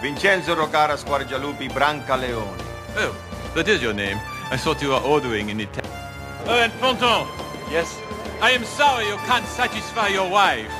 Vincenzo Roccara Squarcialupi Brancaleone. Oh, that is your name. I thought you were ordering in Italian. Oh, and Ponton. Yes? I am sorry you can't satisfy your wife.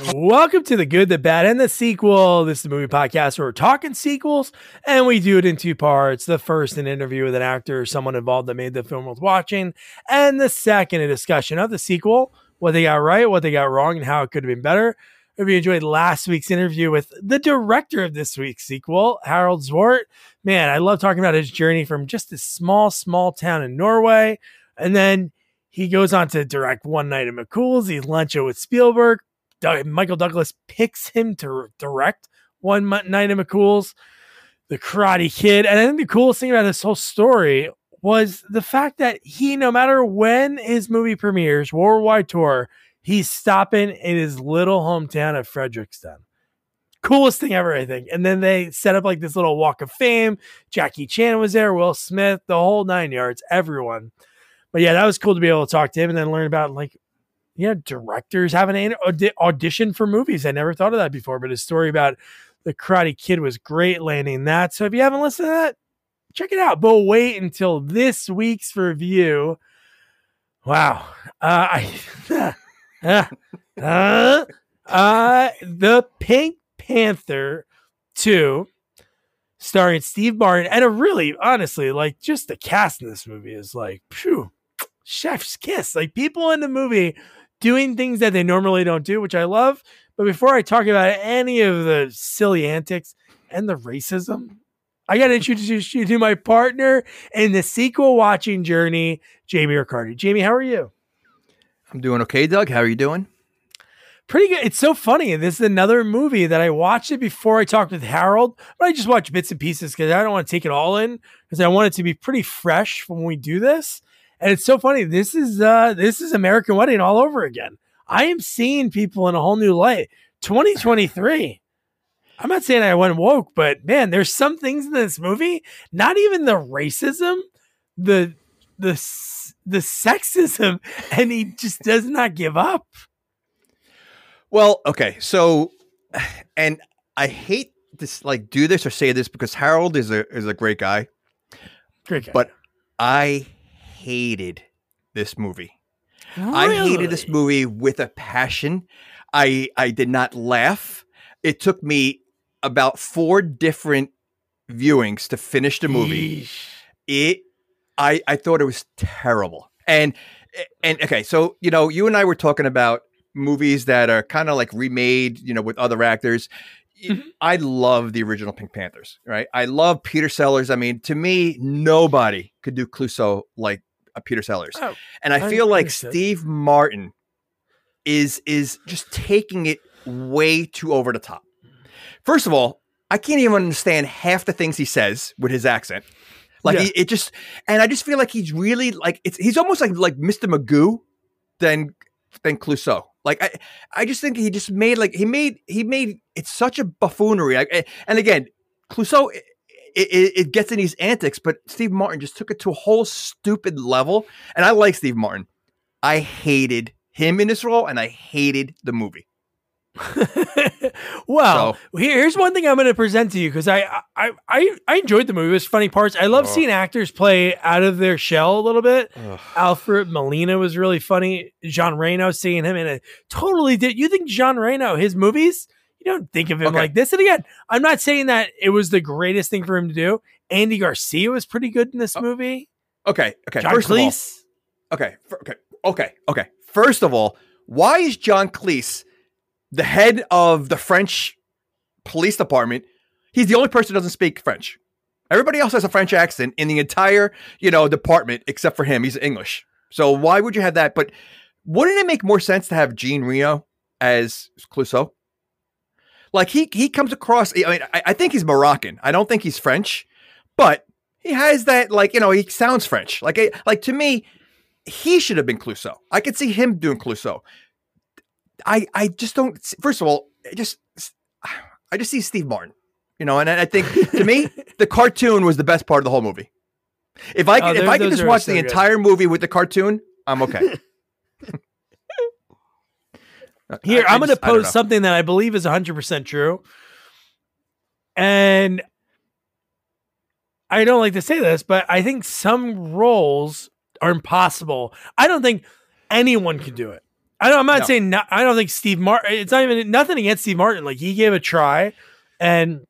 Welcome to the good, the bad, and the sequel. This is the movie podcast where we're talking sequels, and we do it in two parts. The first, an interview with an actor or someone involved that made the film worth watching, and the second, a discussion of the sequel, what they got right, what they got wrong, and how it could have been better. If you enjoyed last week's interview with the director of this week's sequel, Harald Zwart, man, I love talking about his journey from just a small, small town in Norway, and then he goes on to direct One Night at McCool's. He's lunching with Spielberg. Michael Douglas picks him to direct One Night in McCool's, The Karate Kid. And I think the coolest thing about this whole story was the fact that he, no matter when his movie premieres, worldwide tour, he's stopping in his little hometown of Frederickston. Coolest thing ever, I think. And then they set up like this little walk of fame. Jackie Chan was there, Will Smith, the whole nine yards, everyone but yeah, that was cool to be able to talk to him and then learn about like, yeah, directors having an audition for movies. I never thought of that before, but his story about the Karate Kid was great landing that. So if you haven't listened to that, check it out. But wait until this week's review. Wow. Uh, I, uh, uh, uh, the Pink Panther 2 starring Steve Martin and a really honestly like just the cast in this movie is like phew chef's kiss. Like people in the movie doing things that they normally don't do, which I love. But before I talk about any of the silly antics and the racism, I got to introduce you to my partner in the sequel watching journey, Jamie Riccardi. Jamie, how are you? I'm doing okay, Doug. How are you doing? Pretty good. It's so funny. This is another movie that I watched it before I talked with Harald, but I just watched bits and pieces because I don't want to take it all in because I want it to be pretty fresh when we do this. And it's so funny. This is uh this is American Wedding all over again. I am seeing people in a whole new light. 2023. I'm not saying I went woke, but man, there's some things in this movie, not even the racism, the the the sexism, and he just does not give up. Well, okay. So and I hate this like do this or say this because Harold is a is a great guy. Great guy. But I hated this movie. Really? I hated this movie with a passion. I I did not laugh. It took me about four different viewings to finish the movie. Yeesh. It I I thought it was terrible. And and okay, so you know, you and I were talking about movies that are kind of like remade, you know, with other actors. Mhm. I love the original Pink Panthers, right? I love Peter Sellers. I mean, to me, nobody could do Clouseau like Peter Sellers. Oh, And I I feel like. Steve Martin is is just taking it way too over the top. First of all, I can't even understand half the things he says with his accent. Like Yeah. he, it just, and I just feel like he's really like it's he's almost like like Mr. Magoo than than Clouseau. Like I, I just think he just made like he made he made it's such a buffoonery. Like, eh, and again, Clouseau it, it, gets in these antics, but Steve Martin just took it to a whole stupid level. And I like Steve Martin. I hated him in this role, and I hated the movie. well, here- here's one thing I'm going to present to you because I, I I I enjoyed the movie. It was funny parts. I love Oh. seeing actors play out of their shell a little bit. Alfred Molina was really funny. John Reno seeing him in a totally did. You think John Reno his movies? You don't think of him Okay. like this. And again, I'm not saying that it was the greatest thing for him to do. Andy Garcia was pretty good in this Oh, movie. Okay, okay. John First of all, Cleese. okay, fir- okay, okay, okay. First of all, why is John Cleese the head of the French police department? He's the only person who doesn't speak French. Everybody else has a French accent in the entire, you know, department except for him. He's English. So why would you have that? But wouldn't it make more sense to have Gene Reno as Clouseau? Like he he comes across. I mean, I, I think he's Moroccan. I don't think he's French, but he has that like you know he sounds French. Like like to me, he should have been Clouseau. I could see him doing Clouseau. I I just don't. First of all, I just I just see Steve Martin, you know, and I think to me the cartoon was the best part of the whole movie. If I Oh, if I could just watch so the good. entire movie with the cartoon, I'm okay. Uh, Here, I- I'm going to post something that I believe is 100% true. And I don't like to say this, but I think some roles are impossible. I don't think anyone can do it. I don't, I'm not No. saying not, I don't think Steve Martin, it's not even nothing against Steve Martin. Like he gave a try and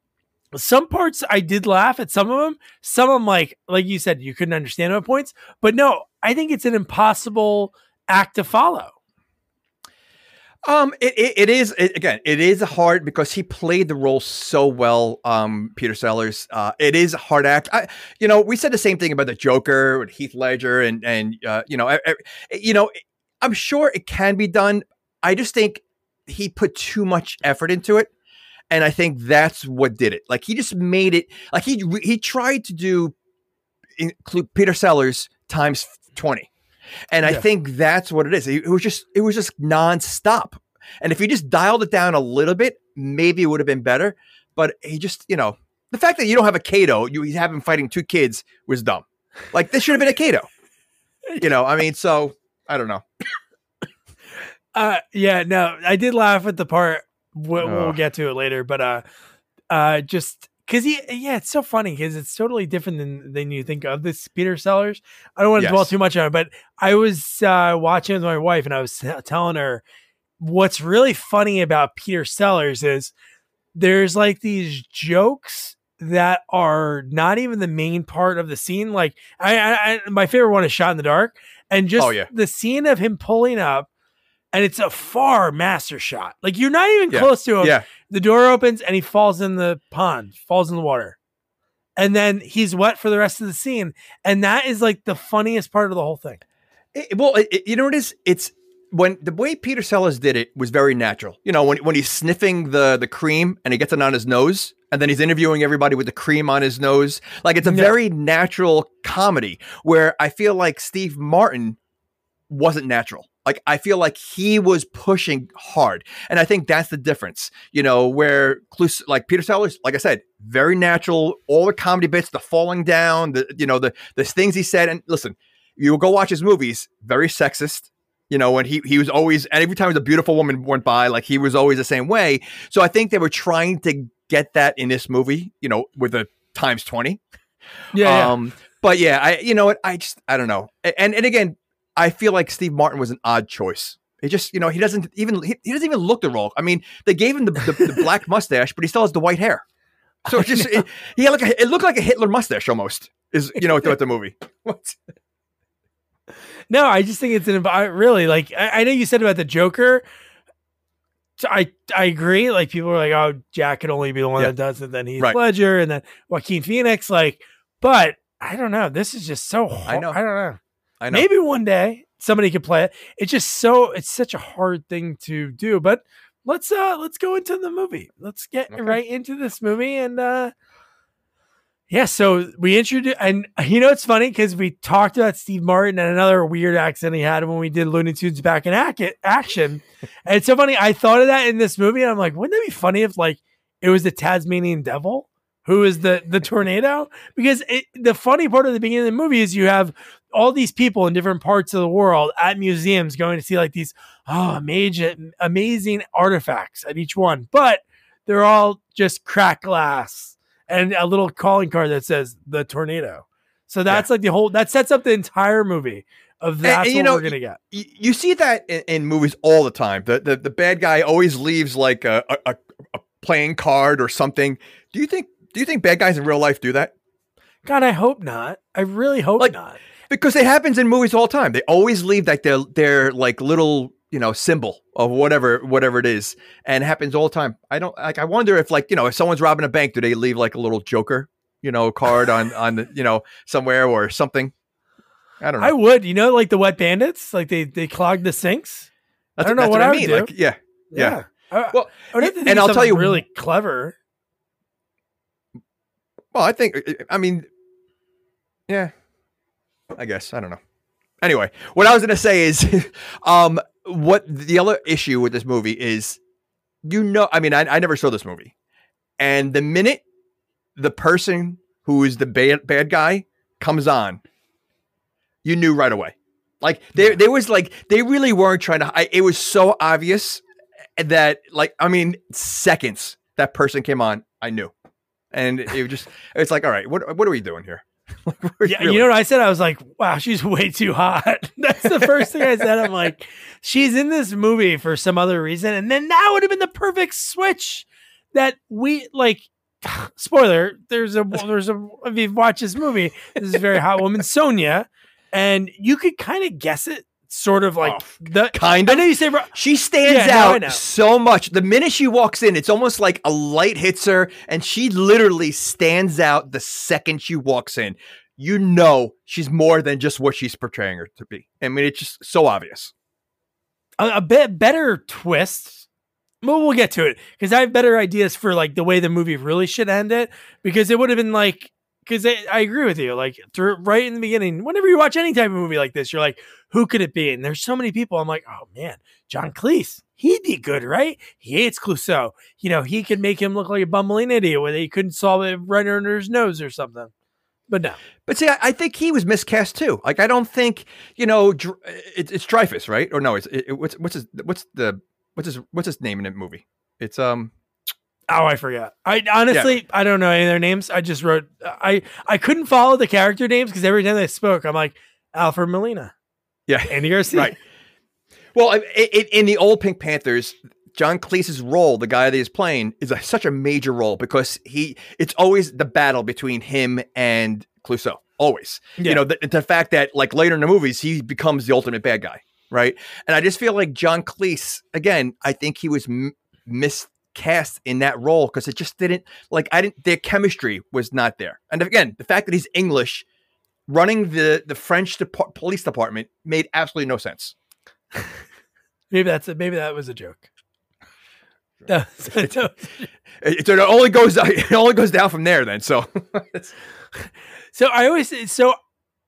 some parts I did laugh at some of them. Some of them, like, like you said, you couldn't understand at points, but no, I think it's an impossible act to follow. Um, it, it, it is it, again. It is hard because he played the role so well. Um, Peter Sellers. Uh, it is a hard act. I, you know, we said the same thing about the Joker and Heath Ledger, and and uh, you know, e- e- you know, I'm sure it can be done. I just think he put too much effort into it, and I think that's what did it. Like he just made it. Like he he tried to do include Peter Sellers times twenty. And I think that's what it is. It, was just it was just nonstop. And if you just dialed it down a little bit, maybe it would have been better. But he just, you know, the fact that you don't have a Cato, you have him fighting two kids was dumb. Like this should have been a Cato. You know, I mean, so I don't know. Uh, yeah, no, I did laugh at the part. We'll, we'll get to it later, but uh, uh, just because he, yeah, it's so funny because it's totally different than than you think of this Peter Sellers. I don't want to dwell too much on it, but I was uh, watching with my wife and I was telling her what's really funny about Peter Sellers is there's like these jokes that are not even the main part of the scene. Like I, I, I my favorite one is Shot in the Dark, and just Oh, yeah. the scene of him pulling up, and it's a far master shot. Like you're not even Yeah. close to him. Yeah. The door opens and he falls in the pond, falls in the water. And then he's wet for the rest of the scene. And that is like the funniest part of the whole thing. It- well, it, you know what it is? It's when the way Peter Sellers did it was very natural. You know, when when he's sniffing the the cream and he gets it on his nose, and then he's interviewing everybody with the cream on his nose. Like it's a Yeah. very natural comedy where I feel like Steve Martin wasn't natural. Like I feel like he was pushing hard, and I think that's the difference. You know, where Clus- like Peter Sellers, like I said, very natural. All the comedy bits, the falling down, the you know the the things he said. And listen, you go watch his movies, very sexist. You know, when he he was always, and every time a beautiful woman went by, like he was always the same way. So I think they were trying to get that in this movie. You know, with the times twenty. Yeah. Um, but yeah, I you know what I just I don't know. And and again, I feel like Steve Martin was an odd choice. It just you know he doesn't even he, he doesn't even look the role. I mean, they gave him the, the, the black mustache, but he still has the white hair. So it oh, just it, he had like a, it looked like a Hitler mustache almost. Is you know throughout the movie. What? No, I just think it's an really like. I, I know you said about the Joker. So I I agree. Like people are like, oh, Jack could only be the one Yeah. that does it. Then he's Right. Ledger, and then Joaquin Phoenix. Like, but I don't know. This is just so. Hard. I know. I don't know. I know. Maybe one day somebody could play it. It's just so. It's such a hard thing to do. But let's uh let's go into the movie. Let's get Okay. right into this movie and. uh yeah, so we introduced, and you know it's funny because we talked about Steve Martin and another weird accent he had when we did Looney Tunes back in ac- action. and it's so funny. I thought of that in this movie, and I'm like, wouldn't that be funny if like it was the Tasmanian Devil who is the the tornado? Because it, the funny part of the beginning of the movie is you have all these people in different parts of the world at museums going to see like these oh amazing amazing artifacts at each one, but they're all just cracked glass and a little calling card that says the tornado. So that's like the whole that sets up the entire movie of that's and you what know, we're gonna get. you, you see that in, in movies all the time. The, the the bad guy always leaves like a, a- a playing card or something. Do you think do you think bad guys in real life do that? God, I hope not. I really hope Like- not. Because it happens in movies all the time. They always leave like their their like little you know symbol of whatever whatever it is, and it happens all the time. I don't like. I wonder if like you know if someone's robbing a bank, do they leave like a little Joker you know card on on the you know somewhere or something? I don't know. I would, you know, like the wet bandits, like they they clog the sinks. That's, I don't know what what, I I mean. do. Like yeah. Yeah. I, Well, I would have to think and I'll tell you- really clever. Well, I think I mean, yeah, I guess I don't know. Anyway, what I was gonna say is, um, what the other issue with this movie is, you know, I mean, I, I never saw this movie, and the minute the person who is the bad bad guy comes on, you knew right away. Like there, there was like they really weren't trying to. I, it was so obvious that, like, I mean, seconds that person came on, I knew, and it was just, it's like, all right, what what are we doing here? Yeah, Really? you know what I said? I was like, wow, she's way too hot. That's the first thing I said. I'm like, she's in this movie for some other reason. And then that would have been the perfect switch that we like. Spoiler, there's a, there's a, if you've watched this movie, this is a very hot woman, Sonia, and you could kind of guess it sort of like Oh, the, kind of. I know you say, bro- She stands Yeah, no, I know. out so much. The minute she walks in, it's almost like a light hits her, and she literally stands out the second she walks in. You know she's more than just what she's portraying her to be. I mean, it's just so obvious. a, a bit better twist. Well, we'll get to it because I have better ideas for like the way the movie really should end it because it would have been like because I, agree with you like through, right in the beginning whenever you watch any type of movie like this you're like who could it be and there's so many people I'm like oh man John Cleese he'd be good right he hates Clouseau you know he could make him look like a bumbling idiot where he couldn't solve it right under his nose or something but no But see, I, I think he was miscast too. Like, I don't think you know Dr- it, it's Dreyfus, right? Or no, it's it, it- what's what's his what's the what's his what's his name in the movie? It's um Oh, I forgot. I honestly I don't know any of their names. I just wrote I I couldn't follow the character names because every time they spoke, I'm like Alfred Molina, yeah Andy Garcia. right. Well, I- i i in the old Pink Panthers, John Cleese's role, the guy that he's playing, is a, such a major role because he it's always the battle between him and Clouseau. Always, Yeah. you know, the, the fact that like later in the movies he becomes the ultimate bad guy, right? And I just feel like John Cleese again. I think he was m- miscast in that role because it just didn't like I didn't. Their chemistry was not there. And again, the fact that he's English. Running the the French police department made absolutely no sense. Maybe that's a, maybe that was a joke. That was- that was- It, it only goes it only goes down from there then. So so I always so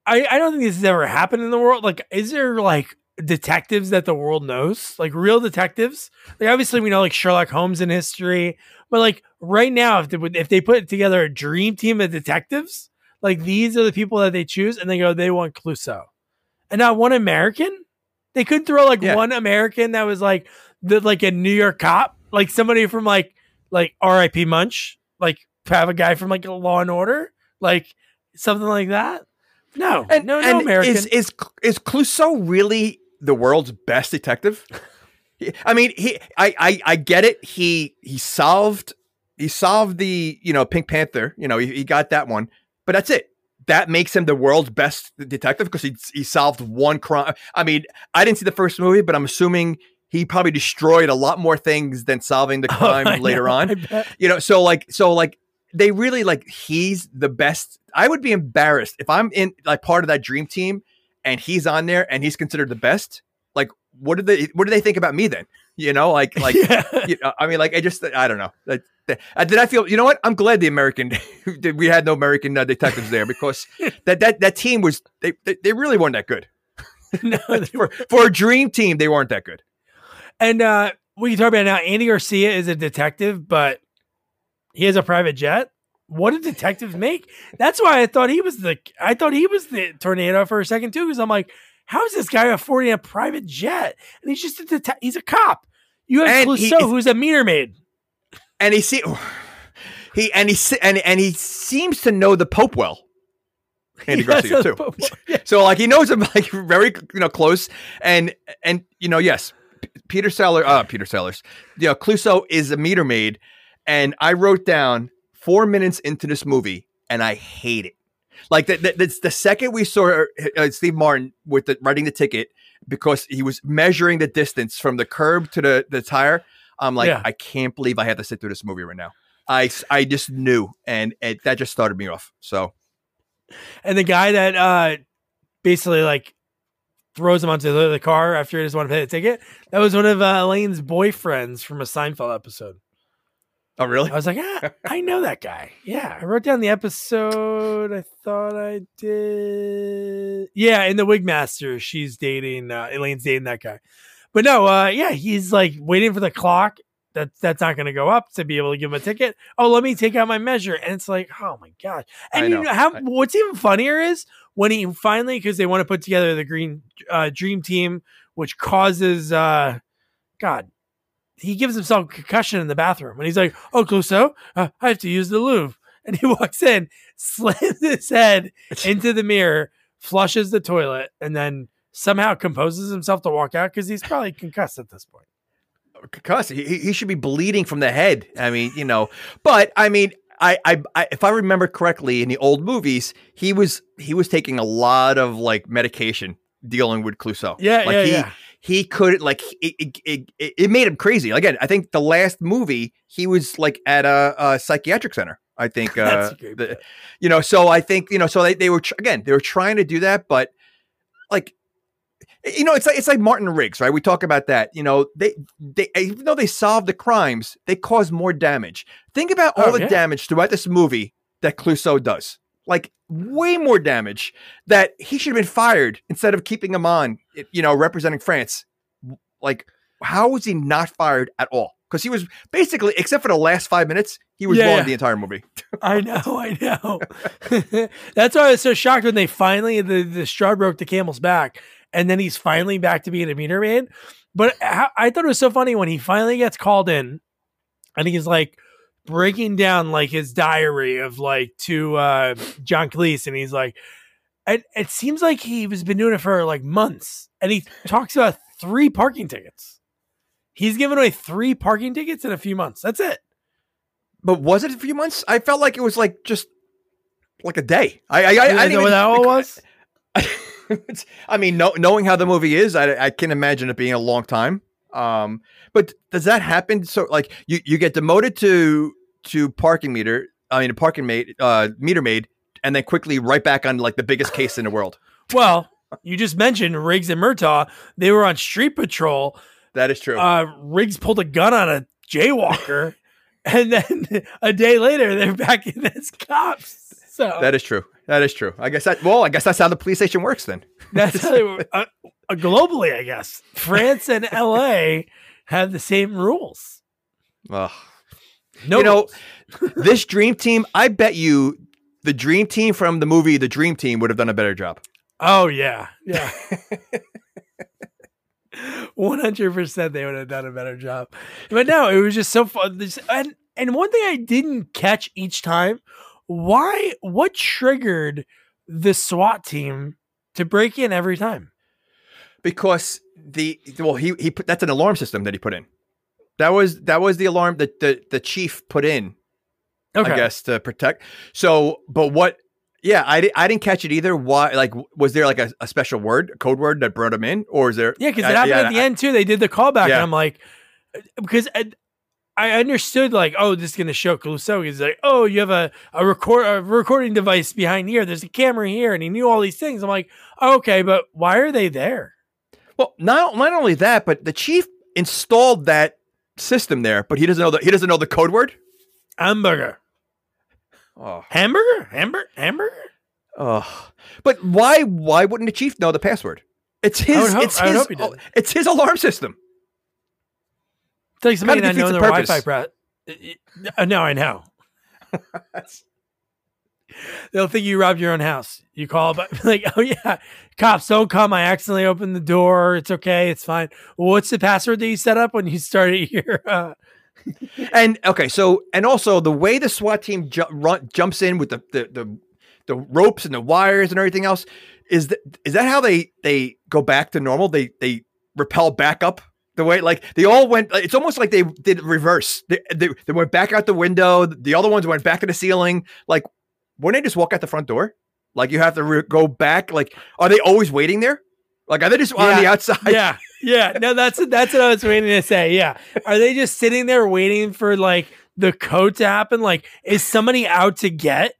I I don't think this has ever happened in the world. Like, is there like detectives that the world knows, like real detectives? Like, obviously we know like Sherlock Holmes in history, but like right now, if they if they put together a dream team of detectives, like these are the people that they choose, and they go they want Clouseau, and not one American. They couldn't throw like Yeah. one American that was like the like a New York cop, like somebody from like like R.I.P. Munch, like have a guy from like Law and Order, like something like that. No, and no, no and American. is is is Clouseau really the world's best detective? I mean, he I, I I get it. He he solved he solved the you know Pink Panther. You know he, he got that one, but that's it. That makes him the world's best detective because he he solved one crime. I mean, I didn't see the first movie, but I'm assuming he probably destroyed a lot more things than solving the crime Oh, later know, on. You know so like so like they really like he's the best i would be embarrassed if i'm in like part of that dream team and he's on there and he's considered the best like what do they what do they think about me then you know like like yeah. you know, i mean like i just i don't know Like, did i feel you know what i'm glad the american we had no american uh, detectives there because that that that team was they they, they really weren't that good no, for, for a dream team they weren't that good And uh we can talk about now. Andy Garcia is a detective, but he has a private jet. What do detectives make? That's why I thought he was the I thought he was the tornado for a second too, because I'm like, how is this guy affording a private jet? And he's just a detective. He's a cop. You have And Clouseau, is- who's a meter maid. and he see he and he and and he seems to know the Pope well. Andy Yes, Garcia too. yeah. So like he knows him like very you know close and and you know yes, Peter Sellers uh Peter Sellers. You know Clouseau is a meter maid and I wrote down 4 minutes into this movie and I hate it. Like the, the, the, second we saw uh, Steve Martin with the writing the ticket because he was measuring the distance from the curb to the the tire, I'm like Yeah. I can't believe I have to sit through this movie right now. I, I just knew and it, that just started me off. So And the guy that uh basically like throws him onto the, the car after he doesn't want to pay the ticket, that was one of uh, Elaine's boyfriends from a Seinfeld episode. Oh really? I was like, ah, I know that guy. Yeah, I wrote down the episode. I thought I did. Yeah, in the Wigmaster, she's dating uh, Elaine's dating that guy. But no, uh, yeah, he's like waiting for the clock That's that's not going to go up to be able to give him a ticket. Oh, let me take out my measure, and it's like, oh my gosh. And I you know. know how? I- what's even funnier is when he finally because they want to put together the green uh, dream team, which causes uh, God. He gives himself a concussion in the bathroom, and he's like, "Oh, Clouseau, uh, I have to use the Louvre." And he walks in, slams his head into the mirror, flushes the toilet, and then somehow composes himself to walk out because he's probably concussed at this point. concussed. He, he he should be bleeding from the head. I mean, you know, but I mean, I, I, I, if I remember correctly, in the old movies, he was he was taking a lot of like medication dealing with Clouseau. Yeah, like yeah, he, yeah. He could like it, it, it, it- made him crazy. Again, I think the last movie he was like at a, a psychiatric center. I think, uh, the- you know. So I think you know. So they, they were tr- again they were trying to do that, but like you know, it's like it's like Martin Riggs, right? We talk about that. You know, they they even though they solved the crimes, they cause more damage. Think about all Oh, the yeah. damage throughout this movie that Clouseau does. Like way more damage that he should have been fired instead of keeping him on. You know, representing France. Like, how was he not fired at all? Because he was basically, except for the last five minutes, he was Yeah, the entire movie. I know, I know. That's why I was so shocked when they finally the the straw broke the camel's back, and then he's finally back to being a meter man. But I, I thought it was so funny when he finally gets called in, and he's like breaking down like his diary of like to uh John Cleese, and he's like, it, it seems like he was been doing it for like months, and he talks about three parking tickets. He's given away three parking tickets in a few months. That's it. But was it a few months? I felt like it was like just like a day. I I, I, I didn't even- what that all was? I mean, know, knowing how the movie is, I, I can imagine it being a long time. Um, but does that happen? So, like, you, you get demoted to to parking meter, I mean, a parking maid, uh, meter maid, and then quickly right back on like the biggest case in the world. Well, you just mentioned Riggs and Murtaugh. They were on street patrol. That is true. Uh, Riggs pulled a gun on a jaywalker, and then a day later they're back in as cops. So that is true. That is true. I guess that. Well, I guess that's how the police station works then. that's how they were, uh, uh, globally, I guess. France and L.A. have the same rules. Ugh. No, You know, this dream team. I bet you the dream team from the movie The Dream Team would have done a better job. Oh yeah, yeah. One hundred percent, they would have done a better job. But no, it was just so fun. And and one thing I didn't catch each time, why? What triggered the SWAT team to break in every time? because the well he he put that's an alarm system that he put in. That was that was the alarm that the the chief put in, Okay, I guess, to protect. So, but what? Yeah, I, di- I didn't catch it either. Why? Like, was there like a, a special word, a code word that brought him in, or is there? yeah, because I- it happened yeah, at the I- end too. They did the callback, Yeah. and I'm like, uh, because. I, I understood like, oh, this is gonna show Clouseau. He's like, oh, you have a, a record a recording device behind here. There's a camera here, and he knew all these things. I'm like, okay, but why are they there? Well, not not only that, but the chief installed that system there, but he doesn't know the he doesn't know the code word. Hamburger, Oh, hamburger, hamburger, hamburger. oh. But why why wouldn't the chief know the password? It's his. hope- it's his. did. it's his alarm system. It's like somebody Kinda not knowing defeats their the Wi-Fi. purpose. No, I know. They'll think you robbed your own house. You call, but like, oh yeah, cops don't come. I accidentally opened the door. It's okay. It's fine. Well, what's the password that you set up when you started your? Uh, And okay, so and also the way the SWAT team ju- run, jumps in with the, the the the ropes and the wires and everything else is that is that how they they go back to normal? They they repel back up the way like they all went. It's almost like they did reverse. They, they they went back out the window. The other ones went back to the ceiling. Like wouldn't they just walk out the front door? Like you have to re- go back. Like are they always waiting there? Like are they just on the outside? yeah, yeah. No, that's that's what I was waiting to say. Yeah, are they just sitting there waiting for like the code to happen? Like, is somebody out to get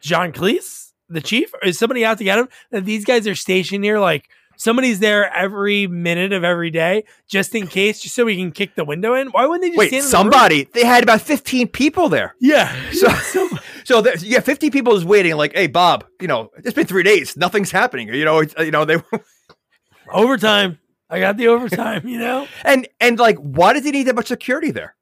John Cleese, the chief? Is somebody out to get him? That these guys are stationed here, like somebody's there every minute of every day, just in case, just so we can kick the window in. Why wouldn't they just Wait, stand in the somebody. They had about fifteen people there. Yeah. So, so there, yeah, 50 people is waiting. Like, hey, Bob, you know, it's been three days. Nothing's happening. You know, it's, you know, they, overtime. I got the overtime. You know. and, and like, why does he need that much security there?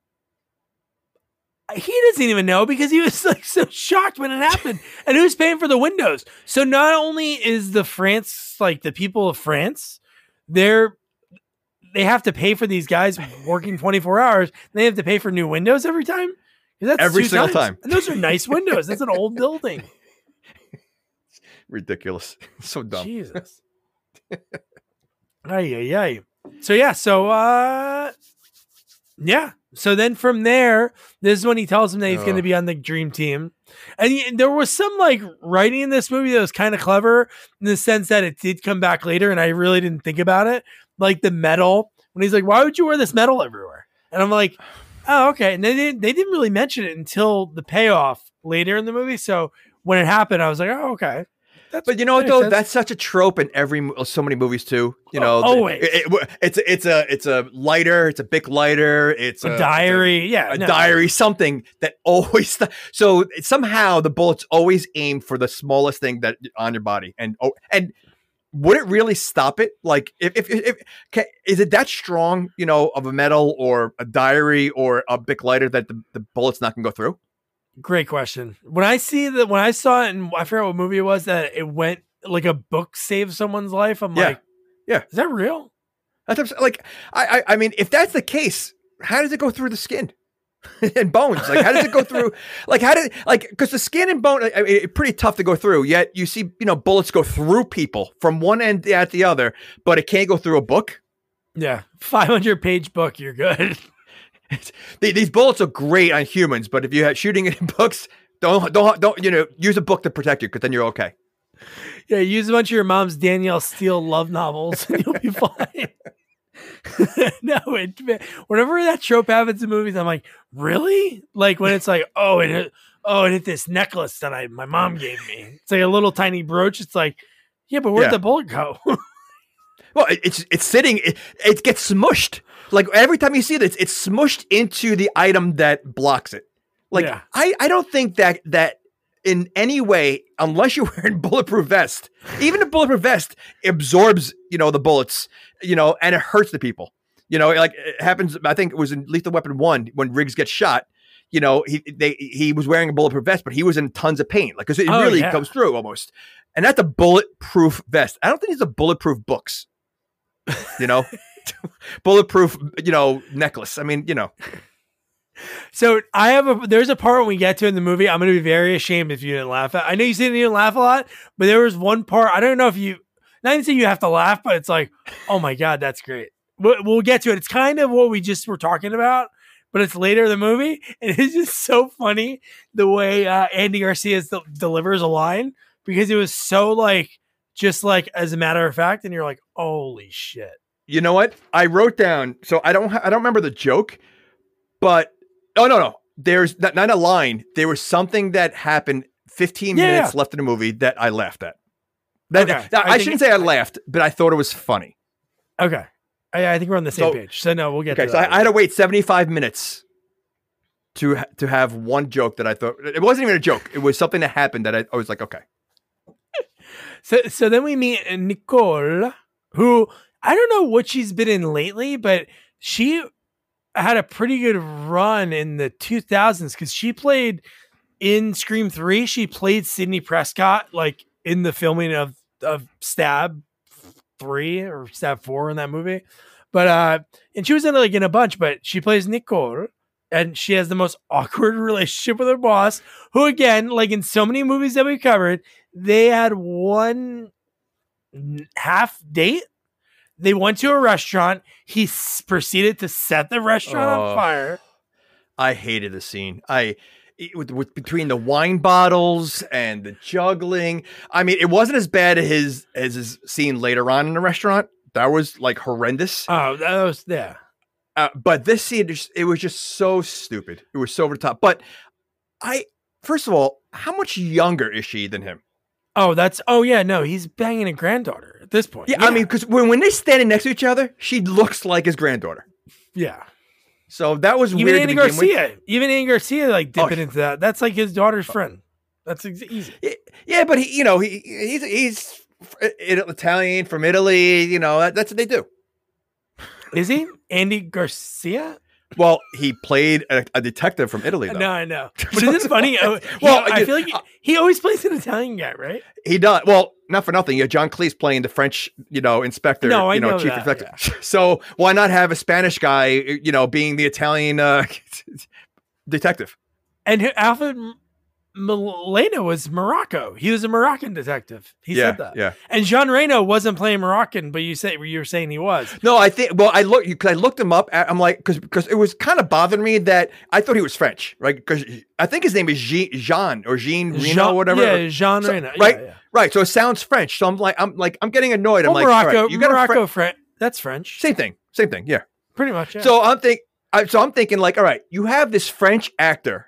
he doesn't even know because he was like so shocked when it happened, and who's paying for the windows? So not only is the France like the people of France, they're they have to pay for these guys working 24 hours. They have to pay for new windows every time. That's Every single times. time. And those are nice windows. That's an old building. Ridiculous. So dumb. Jesus. Ay, ay, ay. So yeah, so uh yeah. So then from there, this is when he tells him that he's going to be on the dream team. And he- there was some like writing in this movie that was kind of clever in the sense that it did come back later and I really didn't think about it. Like the medal when he's like, "Why would you wear this medal everywhere?" And I'm like, "Oh, okay." And they didn't they didn't really mention it until the payoff later in the movie. So when it happened, I was like, "Oh, okay." That's, But you know what though? That's such a trope in every so many movies too. You know, Oh, always. It- it- it's a, it's a it's a lighter, it's a big lighter, it's a a, diary. yeah, a, no. diary, something that always. So somehow the bullets always aim for the smallest thing that on your body, and oh, and would it really stop it? Like if if, if ca is it that strong? You know, of a metal or a diary or a big lighter that the, the bullet's not gonna go through? Great question. When I see that, when I saw it, and I forget what movie it was that it went like a book saved someone's life. I'm Yeah. like, Yeah. is that real? That's what I'm saying. like I, I I mean, if that's the case, how does it go through the skin and bones? Like how does it go through? Like how did like because the skin and bone, I mean, it's pretty tough to go through. Yet you see, you know, bullets go through people from one end at the other, but it can't go through a book. Yeah, 500 page book. You're good. The- These bullets are great on humans, but if you're shooting it in books, don't don't don't you know use a book to protect you because then you're okay. yeah, use a bunch of your mom's Danielle Steel love novels, and you'll be fine. no, it, whenever that trope happens in movies, I'm like, really? Like when it's like, oh, it hit, oh, it hit this necklace that I my mom gave me. It's like a little tiny brooch. It's like, yeah, but where'd Yeah. the bullet go? Well, it- it's it's sitting. It, it gets smushed. Like every time you see this, it's smushed into the item that blocks it. Like Yeah. I I don't think that that in any way, unless you're wearing bulletproof vest, even a bulletproof vest absorbs you know the bullets, you know, and it hurts the people. You know, like it happens. I think it was in Lethal Weapon One when Riggs gets shot. You know, he they he was wearing a bulletproof vest, but he was in tons of pain. Like 'cause it Oh, really yeah. comes through almost. And that's a bulletproof vest. I don't think these are bulletproof books you know bulletproof you know necklace i mean you know So I have a there's a part when we get to in the movie. I'm gonna be very ashamed if you didn't laugh at. I know you said you didn't laugh a lot, but there was one part. I don't know if you not even saying you have to laugh, but it's like, oh my god, that's great. We'll, we'll get to it. It's kind of what we just were talking about, but it's later in the movie, and it's just so funny the way uh, Andy Garcia del- delivers a line because it was so like just like as a matter of fact, and you're like, holy shit. You know what? I wrote down so i don't i don't remember the joke but oh no no. There's not, not a line. There was something that happened 15 Yeah, minutes left in the movie that i laughed at. That, Okay, that- I I, shouldn't say i laughed but i thought it was funny. Okay, I, I think we're on the same So- page. So no, we'll get okay to so. I, I had to wait 75 minutes to ha- to have one joke that i thought it wasn't even a joke. It was something that happened that i, I was like okay. So so then we meet Nicole, who I don't know what she's been in lately, but she had a pretty good run in the 2000s because she played in Scream 3. She played Sidney Prescott like in the filming of of Stab 3 or Stab 4 in that movie. But uh and she was in like in a bunch, but she plays Nicole and she has the most awkward relationship with her boss, who again, like in so many movies that we covered, they had one half date. They went to a restaurant. He s- proceeded to set the restaurant Oh. on fire. I hated the scene. I it- with, with between the wine bottles and the juggling. I mean, it wasn't as bad as his as his scene later on in the restaurant. That was like horrendous. Oh, that was yeah. Uh, but this scene, just, it was just so stupid. It was so over the top. But I, first of all, how much younger is she than him? Oh, that's oh yeah. No, he's banging a granddaughter at this point. Yeah, I mean, because when when they're standing next to each other, she looks like his granddaughter. yeah. So that was Even. Andy begin with. Garcia, even Andy Garcia, like oh, dipping Oh. into that. That's like his daughter's friend. That's ex- easy. Yeah, but he, you know, he he's he's Italian from Italy. You know, that, that's what they do. Is he Andy Garcia? Well, he played a, a detective from Italy, though. No, I know. But isn't it funny? Well, well, I feel like he, he always plays an Italian guy, right? He does. Well, not for nothing. You have John Cleese playing the French, you know, inspector, No, I you know, know chief that, inspector. So why not have a Spanish guy, you know, being the Italian uh, detective? And Alfred M- Molina was Morocco. He was a Moroccan detective. He yeah, said that. yeah. And Jean Reno wasn't playing Moroccan, but you say you were saying he was. No, I think. Well, I look because I looked him up. I'm like, because because it was kind of bothering me that I thought he was French, right? Because I think his name is Jean, Jean or Jean Reno, Jean- or whatever. Yeah, Jean So- Reno. right, Yeah, yeah. right. So it sounds French. So I'm like, I'm like, I'm getting annoyed. I'm Well, like, Morocco, right, you got a Morocco, Fre- French. That's French. same thing, same thing. Yeah. Pretty much. So I'm think, I, so I'm thinking like, all right, you have this French actor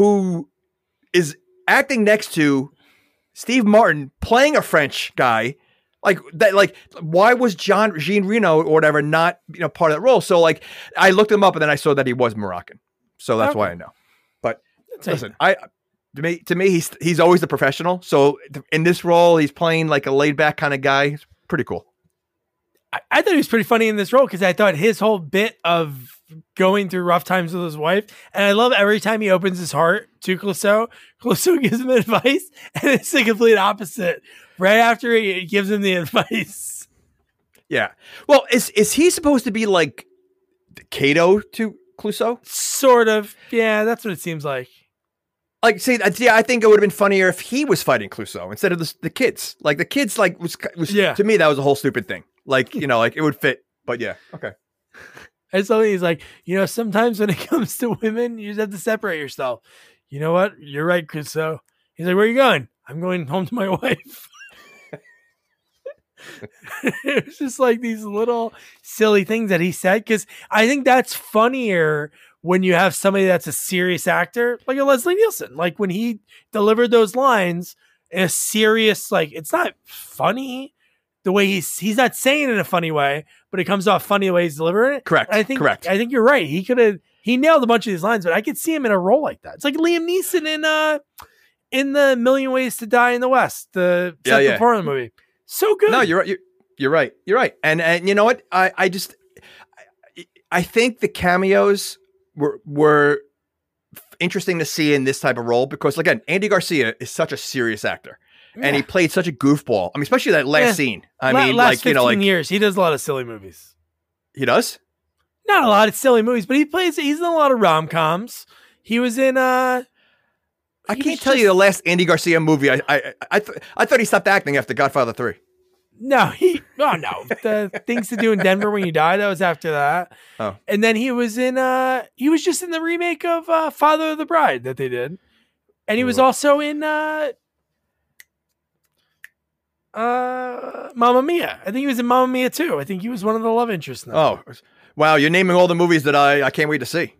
who is acting next to Steve Martin playing a French guy. Like that, like why was John Jean Reno or whatever not you know part of that role? So like I looked him up and then I saw that he was Moroccan, so that's why I know. But Listen, I to me to me he's he's always the professional. So in this role, he's playing like a laid back kind of guy. It's pretty cool. I, I thought he was pretty funny in this role because I thought his whole bit of going through rough times with his wife, and I love every time he opens his heart to Clouseau, Clouseau gives him advice, and it's the complete opposite. Right after he gives him the advice, Yeah. Well, is is he supposed to be like Cato to Clouseau? sort of, yeah, that's what it seems like. Like, see, I- think it would have been funnier if he was fighting Clouseau instead of the, the kids. Like the kids, like was, was Yeah. to me that was a whole stupid thing. Like you know, like it would fit. But yeah, okay. And so he's like, you know, sometimes when it comes to women, you just have to separate yourself. You know what? You're right, Chris. So He's like, where are you going? I'm going home to my wife. it was just like these little silly things that he said because I think that's funnier when you have somebody that's a serious actor, like a Leslie Nielsen. Like when he delivered those lines in a serious, like it's not funny the way he's he's not saying it in a funny way, but it comes off funny the way he's delivering it. Correct. I think correct. I think you're right. He could have he nailed a bunch of these lines, but I could see him in a role like that. It's like Liam Neeson in uh in the Million Ways to Die in the West, the Yeah, Seth yeah. MacFarlane movie. So good. No, you're right. You're, you're right. You're right. And and you know what? I I just I, I think the cameos were were interesting to see in this type of role because again, Andy Garcia is such a serious actor. And he played such a goofball. I mean, especially that last Yeah. scene. I La- mean, like you know, like years, he does a lot of silly movies. he does. Not a lot of silly movies, but he plays. He's in a lot of rom coms. He was in. uh I can't tell you the last Andy Garcia movie. I I I, th- I thought he stopped acting after Godfather Three. No, he. Oh no, the things to do in Denver when you die. That was after that. Oh. and then he was in. uh He was just in the remake of uh Father of the Bride that they did, and he was also in. uh uh Mamma Mia. I think he was in Mamma Mia too. I think he was one of the love interests. Oh, wow! You're naming all the movies that I I can't wait to see.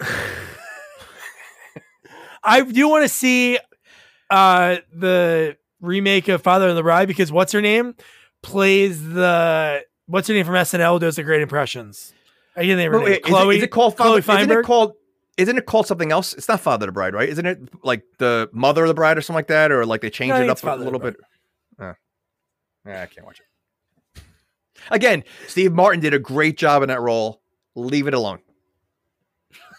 I do want to see uh the remake of Father of the Bride because what's her name plays the what's her name from SNL does the great impressions. I can't of Wait, wait, is it- Chloe. is it called Chloe Father? Isn't it called? Isn't it called something else? It's not Father of the Bride, right? Isn't it like the Mother of the Bride or something like that, or like they changed No, it up a little bit? I can't watch it. Again, Steve Martin did a great job in that role. Leave it alone.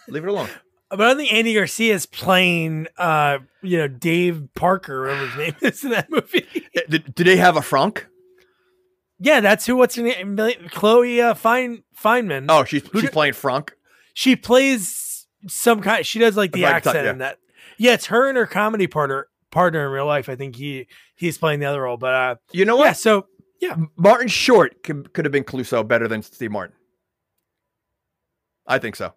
Leave it alone. But I don't think Andy Garcia is playing uh you know Dave Parker, whatever his name is in that movie. Did, do they have a Frank? yeah, that's who what's her name? Chloe uh, Fine Fineman. Oh, she's she's playing Frank. she plays some kind she does like the accent yeah. in that yeah it's her and her comedy partner partner in real life i think he he's playing the other role but uh You know what? yeah so yeah, Martin Short could, could have been Clouseau better than Steve Martin. I think so.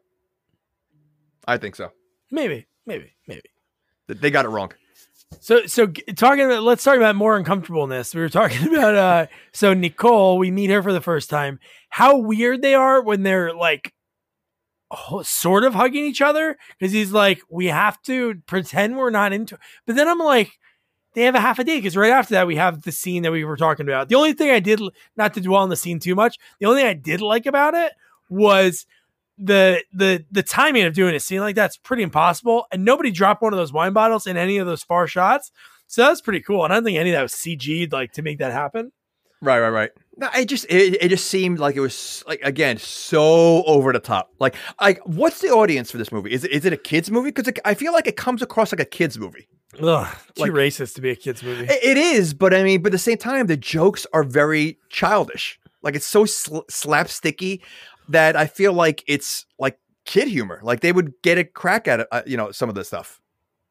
I think so. maybe maybe maybe They got it wrong. so so talking about let's talk about more uncomfortableness we were talking about uh so nicole we meet her for the first time how weird they are when they're like sort of hugging each other because he's like we have to pretend we're not into but then i'm like they have a half a day because right after that we have the scene that we were talking about. The only thing I did not to dwell on the scene too much, the only thing I did like about it was the the the timing of doing a scene like that's pretty impossible. And nobody dropped one of those wine bottles in any of those far shots. So that's pretty cool. And I don't think any of that was CG'd like to make that happen. Right, right, right. No, it just it, it just seemed like it was like again so over the top. Like, like what's the audience for this movie? Is it is it a kids movie? Because I feel like it comes across like a kids movie. Ugh, too Like- racist to be a kids movie. It- it is, but I mean, but at the same time, the jokes are very childish. Like it's so sl- slapsticky that I feel like it's like kid humor. Like they would get a crack at it, uh, you know, some of the stuff.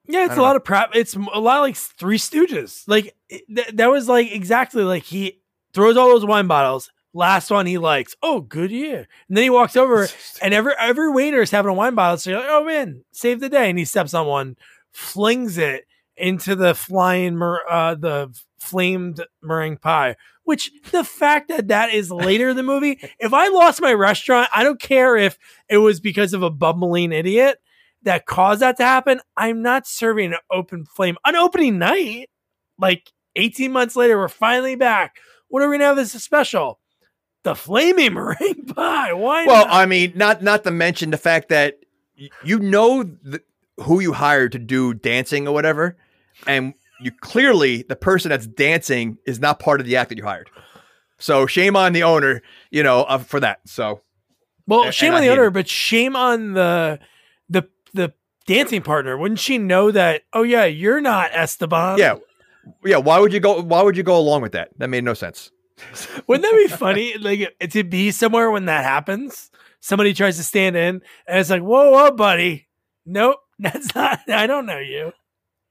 Yeah, it's a don't lot of prep. It's a lot like Three Stooges. Like th- that was like exactly like he throws all those wine bottles. Last one he likes. Oh, good year. And then he walks over and every every waiter is having a wine bottle. So you're like, oh man, save the day. And he steps on one, flings it into the flying uh the flamed meringue pie. Which the fact that that is later in the movie, if I lost my restaurant, I don't care if it was because of a bumbling idiot that caused that to happen. I'm not serving an open flame on opening night. Like 18 months later, we're finally back. What are we gonna have as a special? The flaming meringue pie. Why Well, not? I mean, not not to mention the fact that you know the, who you hired to do dancing or whatever, and you clearly the person that's dancing is not part of the act that you hired. So shame on the owner, you know, uh, for that. So well, shame on the owner, it. but shame on the the the dancing partner. Wouldn't she know that? Oh yeah, you're not Esteban. yeah, yeah. Why would you go? Why would you go along with that? That made no sense. Wouldn't that be funny? Like to be somewhere when that happens, somebody tries to stand in, and it's like, whoa, whoa, buddy, nope, that's not. I don't know you.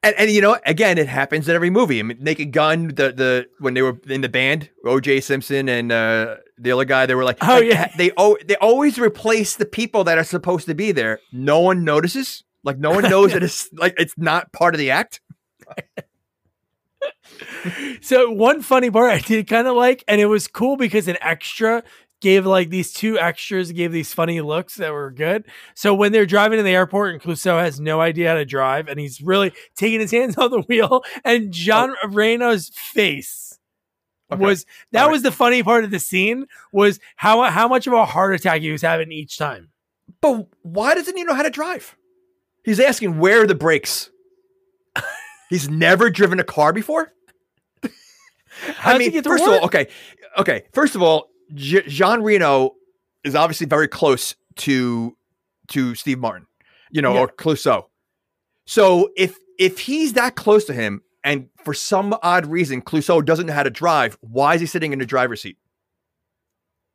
And, and you know, again, it happens in every movie. I mean, Naked Gun, the the when they were in the band, O.J. Simpson and uh, the other guy, they were like, Oh, like, yeah. they they always replace the people that are supposed to be there. No one notices. Like no one knows that it's like it's not part of the act. So one funny part I did kind of like, and it was cool because an extra gave like these two extras gave these funny looks that were good. So when they're driving to the airport and Clouseau has no idea how to drive and he's really taking his hands off the wheel and John oh. Reno's face Okay. was that right. was the funny part of the scene was how how much of a heart attack he was having each time. But why doesn't he know how to drive? He's asking where are the brakes. He's never driven a car before. I mean, first of all, okay, okay. First of all, J- Jean Reno is obviously very close to to Steve Martin, you know, Yeah. or Clouseau. So if if he's that close to him, and for some odd reason Clouseau doesn't know how to drive, why is he sitting in the driver's seat?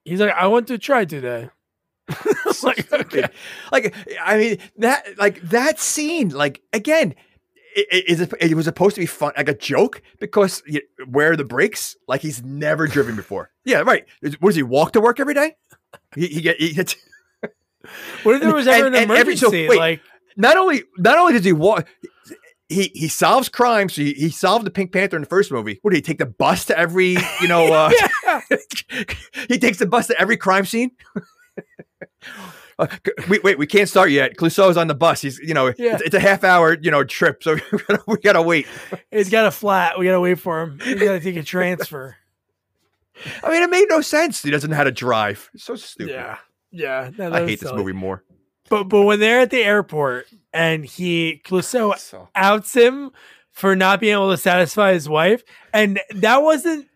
He's like, I want to try today. like, okay. Like, I mean, that like that scene, like again. I- i- Is it, it was supposed to be fun, like a joke, because y- where are the brakes? Like he's never driven before. Yeah, right. What does he walk to work every day? He, he get he gets, What if there was ever And- an and every- so, emergency? wait. like, not only not only does he walk, he he solves crimes. He, he solved the Pink Panther in the first movie. What did he take the bus to every you know? Uh, he takes the bus to every crime scene. Uh, wait, wait, we can't start yet. Clouseau's on the bus. He's, you know, Yeah. it's, it's a half hour, you know, trip, so we gotta, we gotta wait. he's got a flat. We gotta wait for him. He's gotta take a transfer. I mean, it made no sense. He doesn't know how to drive. It's so stupid. Yeah, yeah. no, I was hate this movie more. But but when they're at the airport and he Clouseau So outs him for not being able to satisfy his wife, and that wasn't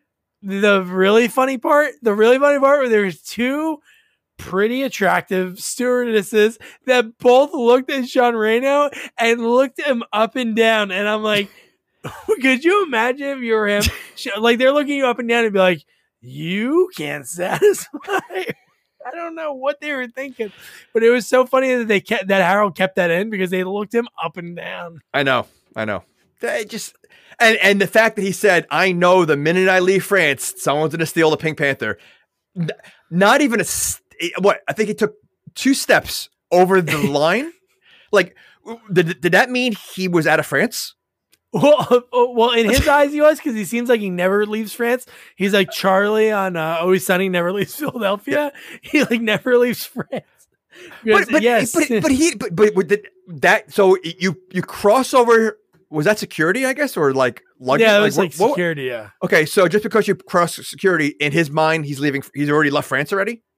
the really funny part. The really funny part where there's two pretty attractive stewardesses that both looked at Jean Reno and looked him up and down, and I'm like. Could you imagine if you were him? Like they're looking you up and down and be like, "You can't satisfy." I don't know what they were thinking, but it was so funny that they kept that Harald kept that in because they looked him up and down. I know, I know. They just and and the fact that he said, "I know the minute I leave France, someone's going to steal the Pink Panther." Not even a st- what I think he took two steps over the line. Like, did, did that mean he was out of France? Well, well, in his eyes, he was because he seems like he never leaves France. He's like Charlie on uh, Always Sunny, never leaves Philadelphia. He like never leaves France. Because, But but, yes, but but he but but that so you you cross over was that security I guess or like luggage? yeah, it was what- like what- security. Yeah, okay, so just because you cross security in his mind, he's leaving. He's already left France already.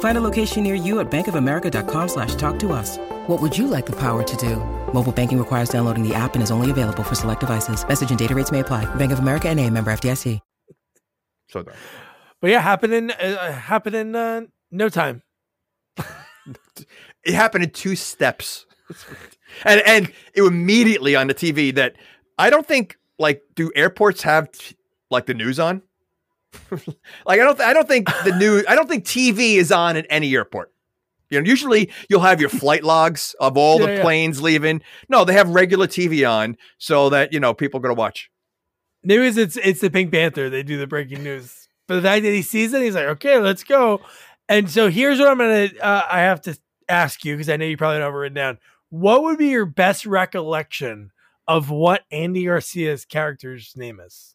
Find a location near you at bankofamerica.com slash talk to us. What would you like the power to do? Mobile banking requires downloading the app and is only available for select devices. Message and data rates may apply. Bank of America and a member FDIC. So dumb. But yeah, happened in uh, happened in uh, no time. It happened in two steps. and and it immediately on the TV that I don't think like do airports have t- like the news on? like I don't th- I don't think the news I don't think TV is on at any airport. You know, usually you'll have your flight logs of all Yeah, the yeah. planes leaving. No, they have regular TV on so that, you know, people are to watch. Maybe it's, it's it's the Pink Panther. They do the breaking news. But the fact that he sees it, he's like, okay, let's go. And so here's what I'm gonna uh, I have to ask you because I know you probably don't have it written down. What would be your best recollection of what Andy Garcia's character's name is?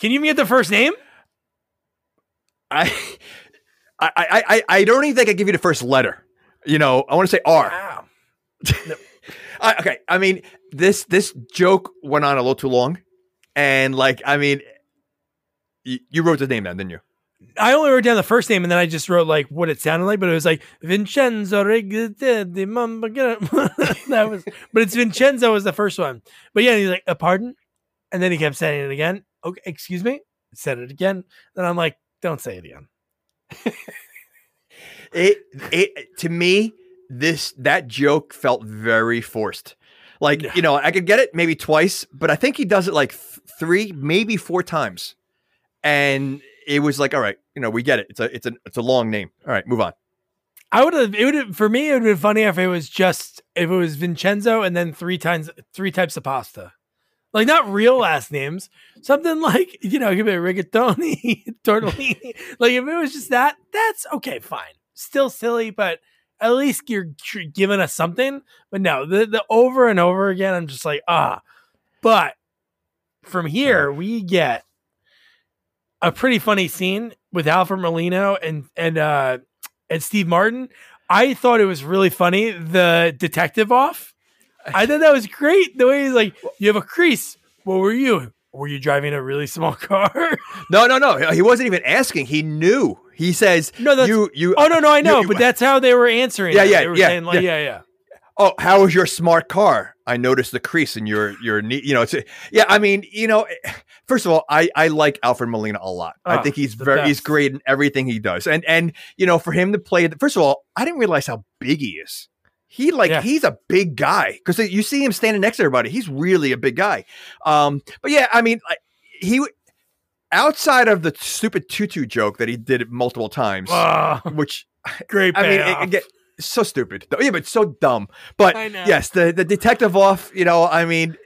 Can you give me the first name? I I I I, I don't even think I give you the first letter. You know, I want to say R. Wow. I, okay, I mean this this joke went on a little too long, and like I mean, you, you wrote the name down, didn't you? I only wrote down the first name and then I just wrote like what it sounded like, but it was like Vincenzo Mambagina. that was, but it's Vincenzo was the first one. But yeah, he's like, a pardon, and then he kept saying it again. Okay, excuse me. Said it again. Then I'm like, don't say it again. It it to me this that joke felt very forced. Like Yeah. you know, I could get it maybe twice, but I think he does it like th- three, maybe four times, and it was like, all right, you know, we get it. It's a it's a it's a long name. All right, move on. I would have. It would have for me. It would have been funny if it was just if it was Vincenzo and then three times three types of pasta, like not real last names. Something like you know, give it rigatoni, tortellini. like if it was just that, that's okay, fine. Still silly, but at least you're giving us something. But no, the the over and over again, I'm just like ah. But from here, we get a pretty funny scene with Alfred Molina and and uh and Steve Martin. I thought it was really funny. The detective off. I thought that was great. The way he's like, "You have a crease. What were you? Were you driving a really small car?" No, no, no. He wasn't even asking. He knew. He says, No, that's- you, you." oh no, no, I know, you- but that's how they were answering. Yeah, yeah, yeah, saying like, yeah. yeah, yeah. oh, how was your smart car? I noticed the crease in your your knee. You know, it's yeah. I mean, you know, first of all, I I like Alfred Molina a lot. I Oh, think he's very he's great in everything he does. And and you know, for him to play, first of all, I didn't realize how big he is. He like Yeah. he's a big guy because you see him standing next to everybody. He's really a big guy. Um, but yeah, I mean, like, he outside of the stupid tutu joke that he did multiple times, Oh, which great I mean, it, it get, so stupid. Yeah, but so dumb. But yes, the the detective off. You know, I mean,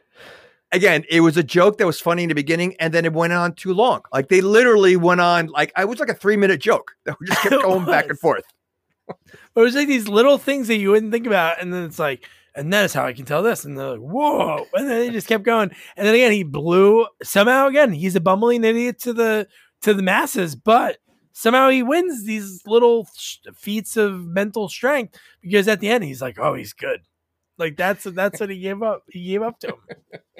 again, it was a joke that was funny in the beginning, and then it went on too long. Like they literally went on like I was like a three minute joke that we just kept going back and forth. But it was like these little things that you wouldn't think about, and then it's like, and that is how I can tell this, and they're like, whoa, and then they just kept going, and then again he blew somehow again he's a bumbling idiot to the to the masses, but somehow he wins these little sh- feats of mental strength because at the end he's like, oh, he's good, like that's that's what he gave up. He gave up to him.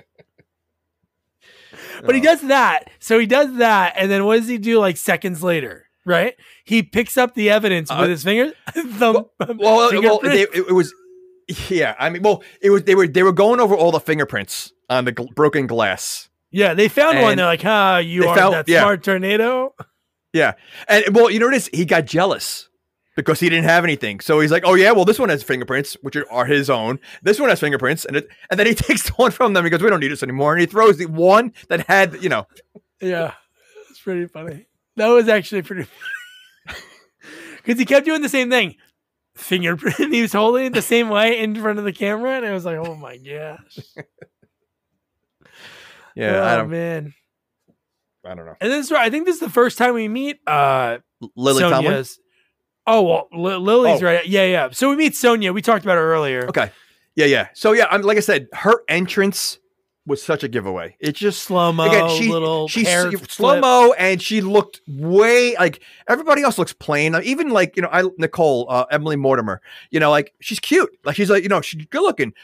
But he does that. So he does that, and then what does he do like seconds later? Right? He picks up the evidence Uh, with his fingers. Well, well, fingerprint. they, it, was. Yeah, I mean, well, it was they were they were going over all the fingerprints on the gl- broken glass. yeah, they found one. They're like, "Ah, you are found- that yeah. smart tornado." Yeah, and well, you know what it is? He got jealous because he didn't have anything. So he's like, "Oh yeah, well this one has fingerprints, which are- his own. This one has fingerprints, and it, and then he takes the one from them because we don't need this anymore, and he throws the one that had, you know, Yeah, it's pretty funny. That was actually pretty because he kept doing the same thing. Fingerprint. He was holding it the same way in front of the camera, and I was like, "Oh my gosh!" yeah, oh I don't, man. I don't know, And this is I think this is the first time we meet uh Lily Tomlin. Oh well, Li- Lily's Oh. right. Yeah, yeah. So we meet Sonia. We talked about her earlier. Okay, yeah, yeah. So yeah, I'm like I said, her entrance was such a giveaway. It's just Slow mo, again, she little she hair slow mo, and she looked way like everybody else looks plain. Even like you know, I Nicole uh, Emily Mortimer, you know, like she's cute, like she's like you know she's good looking,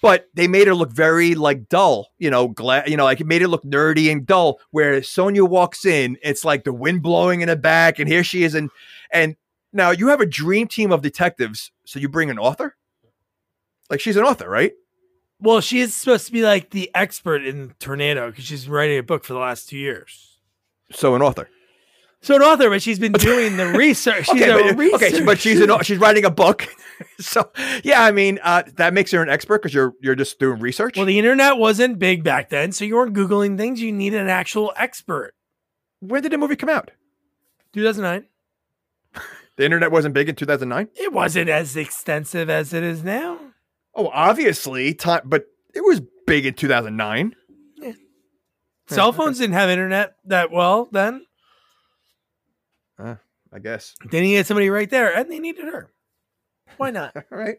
but they made her look very like dull, you know, glad you know, like it made it look nerdy and dull. Where Sonia walks in, it's like the wind blowing in the back, and here she is, and and now you have a dream team of detectives, so you bring an author, like she's an author, right? Well, she is supposed to be like the expert in tornado because she's writing a book for the last two years. So an author. So an author, but she's been doing the research. She's okay, a but, okay, but she's an, researcher. she's writing a book. so yeah, I mean uh, that makes her an expert because you're you're just doing research. Well, the internet wasn't big back then, so you weren't googling things. You needed an actual expert. when did the movie come out? 2009. The internet wasn't big in 2009. It wasn't as extensive as it is now. Oh, obviously, time, but it was big in 2009. Yeah. Cell phones didn't have internet that well then. Uh, I guess. They needed somebody right there, and they needed her. Why not? All right.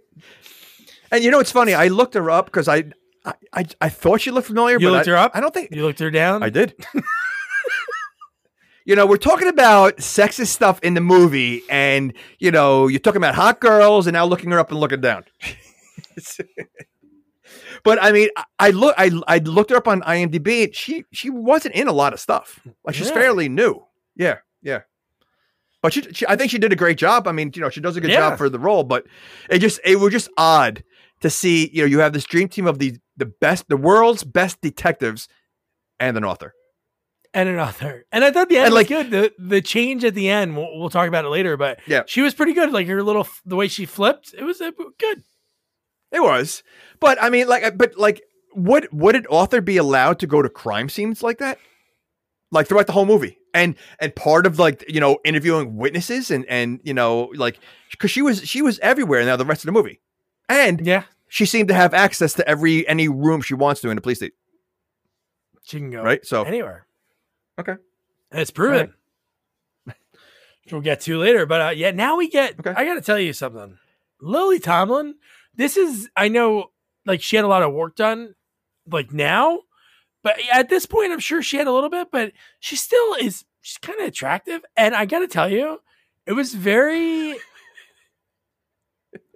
And you know it's funny. I looked her up because I, I I I thought she looked familiar. You but looked I, her up? I don't think You looked her down. I did. you know, we're talking about sexist stuff in the movie, and you know, you're talking about hot girls, and now looking her up and looking down. but I mean, I, I look, I I looked her up on IMDb. And she she wasn't in a lot of stuff. Like she's Really? fairly new. Yeah, yeah. But she, she, I think she did a great job. I mean, you know, she does a good Yeah. job for the role. But it just, it was just odd to see. You know, you have this dream team of the the best, the world's best detectives, and an author. and an author. And I thought the end And, was like- good. The the change at the end, we'll, we'll talk about it later, but Yeah. she was pretty good. Like her little the way she flipped, it was uh, good. It was, but I mean, like, but like, would would an author be allowed to go to crime scenes like that, like throughout the whole movie, and and part of like you know interviewing witnesses and and you know like because she was she was everywhere now the rest of the movie, and Yeah, she seemed to have access to every any room she wants to in the police station, she can go right? So anywhere. Okay. and it's proven. Which we'll get to later, but uh, yeah, now we get. Okay. I got to tell you something, Lily Tomlin. This is I know, like she had a lot of work done, like now, but at this point, I'm sure she had a little bit, but she still is. She's kind of attractive, and I got to tell you, it was very.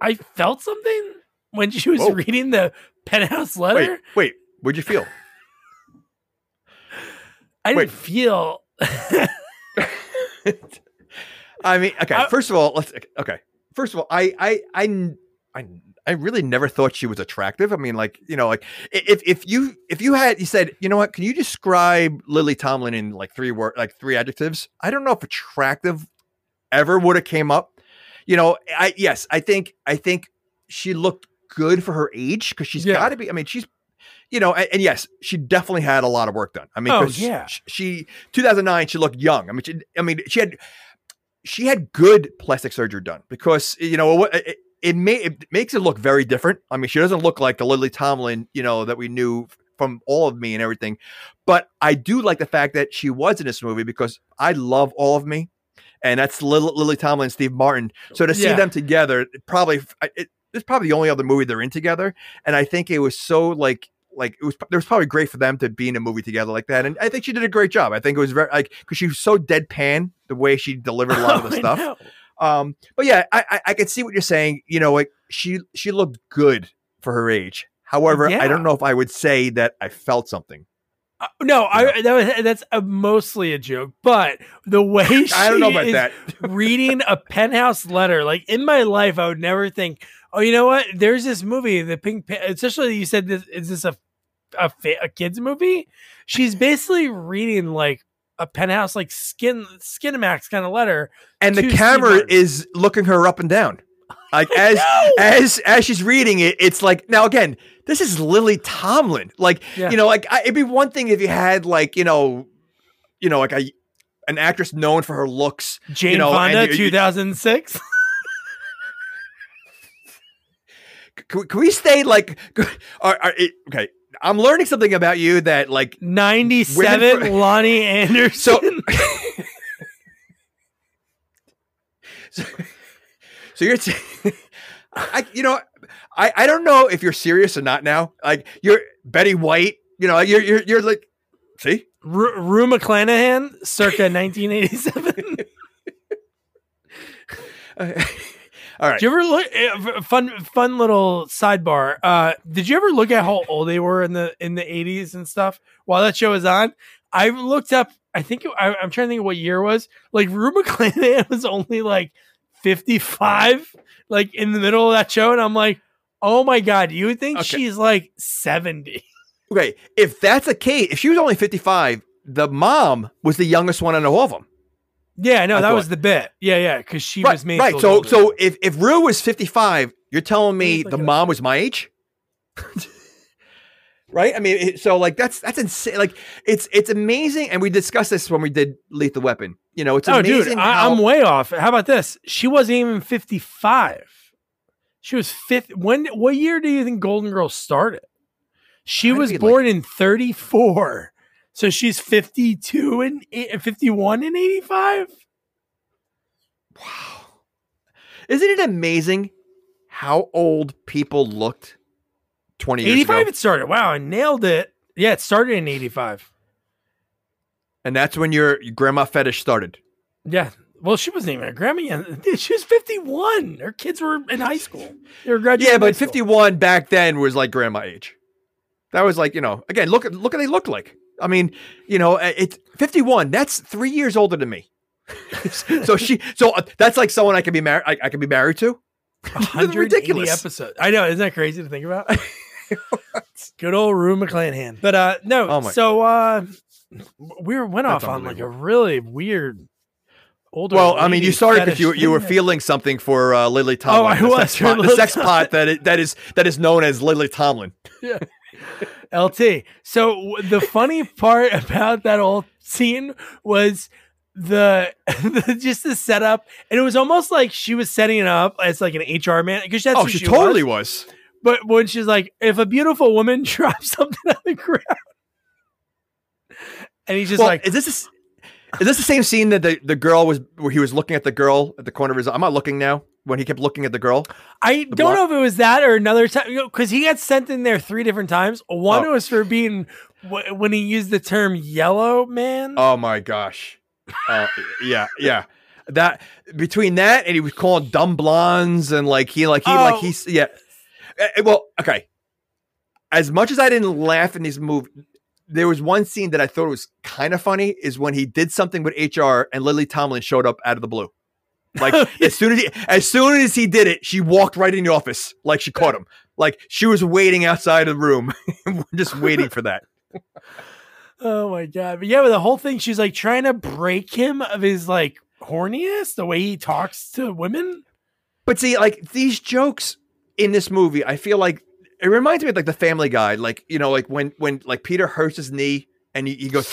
I felt something when she was Whoa. reading the penthouse letter. wait, wait, what'd you feel? I didn't wait. feel. I mean, okay. First of all, let's okay. First of all, I, I, I, I, I really never thought she was attractive. I mean, like you know, like if if you if you had you said, you know what, can you describe Lily Tomlin in like three word like three adjectives? I don't know if attractive ever would have came up. You know, I yes, I think I think she looked good for her age because she's Yeah. got to be. I mean, she's you know, and, and yes, she definitely had a lot of work done. I mean, Oh, yeah. she, she 2009, she looked young. I mean, she, I mean, she had she had good plastic surgery done because you know what it, it, may, it makes it look very different. I mean, she doesn't look like the Lily Tomlin, you know, that we knew from all of me and everything. But I do like the fact that she was in this movie because I love all of me, and that's Lily, Lily Tomlin and Steve Martin. So to see Yeah. them together, probably it, it's probably the only other movie they're in together, and I think it was so like like it was it was probably great for them to be in a movie together like that and i think she did a great job i think it was very like because she was so deadpan the way she delivered a lot of the stuff. Um but yeah i i, I can see what you're saying you know like she she looked good for her age. However i don't know if i would say that i felt something. Uh, no, I that was that's a, mostly a joke, but the way she i don't know about that. reading a penthouse letter, like in my life, I would never think, oh, you know what? There's this movie, the Pink, Pa- especially you said this is this a a, fa- a kids movie? She's basically reading like a penthouse, like skin Skinamax kind of letter. and the camera Martin. is looking her up and down like as as as she's reading it it's like now again this is lily tomlin like Yeah. you know like I, it'd be one thing if you had like you know you know like a an actress known for her looks Jane you know, Fonda, you- you- 2006. can, we- can we stay like are, are, it, okay i'm learning something about you that like 97, Women for- Loni Anderson. so so, so you're t- I you know I I don't know if you're serious or not now like you're Betty White You know, you're you're you're like, see, Ru Rue McClanahan, circa 1987. all right. Did you ever look? eh, Fun, fun little sidebar. Uh, did you ever look at how old they were in the in the 80s and stuff while that show was on? I looked up. I think I, I'm trying to think of what year it was. Like Rue McClanahan was only like 55, like in the middle of that show, and I'm like, oh my god, you would think Okay. she's like 70. Okay, if that's the case, if she was only 55, the mom was the youngest one out of all of them. Yeah, no, I that thought- was the bit. Yeah, yeah, because she Right, was made right. So, older. so if if Rue was 55, you're telling me the it up. mom was my age, right? I mean, it, so like that's that's insane. Like it's it's amazing, and we discussed this when we did Lethal Weapon. You know, it's oh, amazing. dude, I, how, I'm way off. How about this? She wasn't even 55. She was fifth. When? What year do you think Golden Girls started? She Had was be, like- born in 34, so she's 52 and eight- 51 and 85. wow, isn't it amazing how old people looked 20 years 85 ago? it started. Wow, I nailed it. Yeah, it started in 85. And that's when your, grandma fetish started. Yeah. Well, she wasn't even a grandma yet. She was 51. Her kids were in high school. They were graduating. Yeah, but 51 back then was like grandma age. That was like, you know, again, look at look what they looked like. I mean, you know, it's 51. That's 3 years older than me. so she so uh, that's like someone I can be married I, I can be married to. 180 ridiculous. episodes. I know, isn't that crazy to think about? Good old Rue McClanahan. But uh no, Oh so uh we were went off on like a really weird older. Well, I mean, you started because you you were feeling something for uh, Lily Tomlin. Oh, I the was sex pot, the sex pot that is, that is that is known as Lily Tomlin. LT. So w- the funny part about that whole scene was the, the just the setup, and it was almost like she was setting it up as like an HR man because that's Oh, she, she totally was. was. But when she's like, if a beautiful woman drops something on the ground, and he's just Well, like, is this a is this the same scene that the, the girl was where he was looking at the girl at the corner of his? I'm not looking now. When he kept looking at the girl. I the don't block- know if it was that or another time because he got sent in there three different times. One Oh. was for being wh- when he used the term "yellow man." Oh my gosh. Uh, yeah, yeah. That between that and he was calling dumb blondes and like he like he like Oh. he's yeah. Uh, well, okay. As much as I didn't laugh in these movies, there was one scene that I thought was kind of funny is when he did something with HR and Lily Tomlin showed up out of the blue. Like as soon as he as soon as he did it, she walked right in the office like she caught him. Like she was waiting outside of the room, just waiting for that. Oh my god! But yeah, but the whole thing, she's like trying to break him of his like horniness, the way he talks to women. But see, like these jokes in this movie, I feel like it reminds me of like the Family Guy, like you know, like when when like Peter hurts his knee and he, he goes,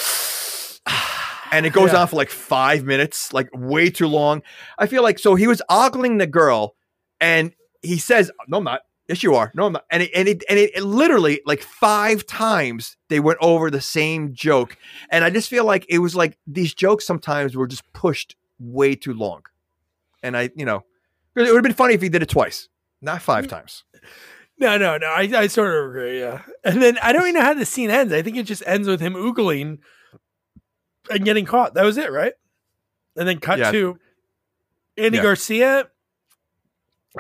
and it goes Yeah. on for like five minutes, like way too long. I feel like so he was ogling the girl, and he says, "No, I'm not." Yes, you are. No, I'm not. And it, and it, and it, it literally like five times they went over the same joke, and I just feel like it was like these jokes sometimes were just pushed way too long, and I, you know, it would have been funny if he did it twice, not five mm. times. No, no, no. I, I sort of agree. Yeah, and then I don't even know how the scene ends. I think it just ends with him oogling and getting caught. That was it, right? And then cut Yeah. to Andy Yeah. Garcia.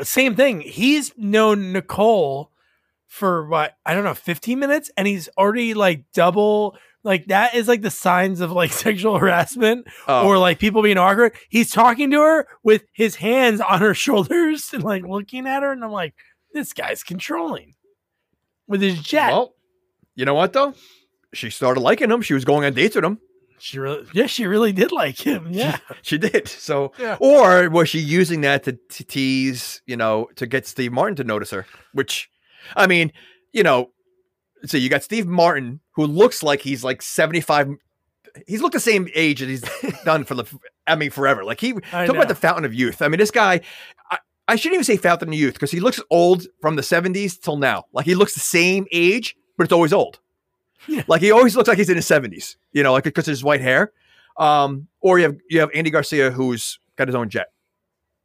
Same thing. He's known Nicole for what I don't know, 15 minutes, and he's already like double. Like that is like the signs of like sexual harassment Oh. or like people being awkward. He's talking to her with his hands on her shoulders and like looking at her, and I'm like, this guy's controlling with his jet. Well, you know what though? She started liking him. She was going on dates with him. She really, yeah, she really did like him. Yeah, She did. So, Yeah. or was she using that to, to tease, you know, to get Steve Martin to notice her? Which, I mean, you know, so you got Steve Martin who looks like he's like 75. He's looked the same age as he's done for the, I mean, forever. Like he, I talk about the fountain of youth. I mean, this guy, I, I shouldn't even say fountain of youth because he looks old from the 70s till now. Like he looks the same age, but it's always old. Yeah. Like he always looks like he's in his 70s, you know, like because of his white hair. Um, or you have you have Andy Garcia who's got his own jet.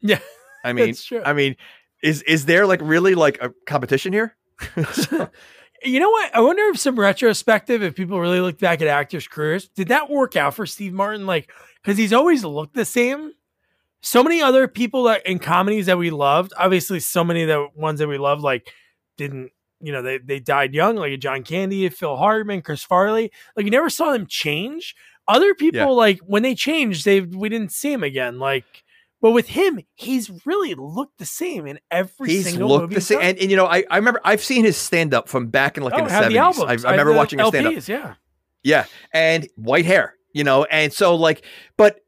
yeah. I mean. I mean, is is there like really like a competition here? You know what? I wonder if some retrospective, if people really look back at actors' careers, did that work out for Steve Martin? Like, because he's always looked the same. So many other people that in comedies that we loved, obviously, so many of the ones that we loved, like, didn't you know they they died young, like John Candy, Phil Hartman, Chris Farley. Like, you never saw them change. Other people, Yeah. like when they changed, they we didn't see him again. Like, but with him, he's really looked the same in every He's single looked movie. the same, and, and you know, I, I remember I've seen his stand up from back in like Oh, in the seventies. I, I Uh, remember the watching him stand up. Yeah. Yeah, and white hair, you know, and so like, but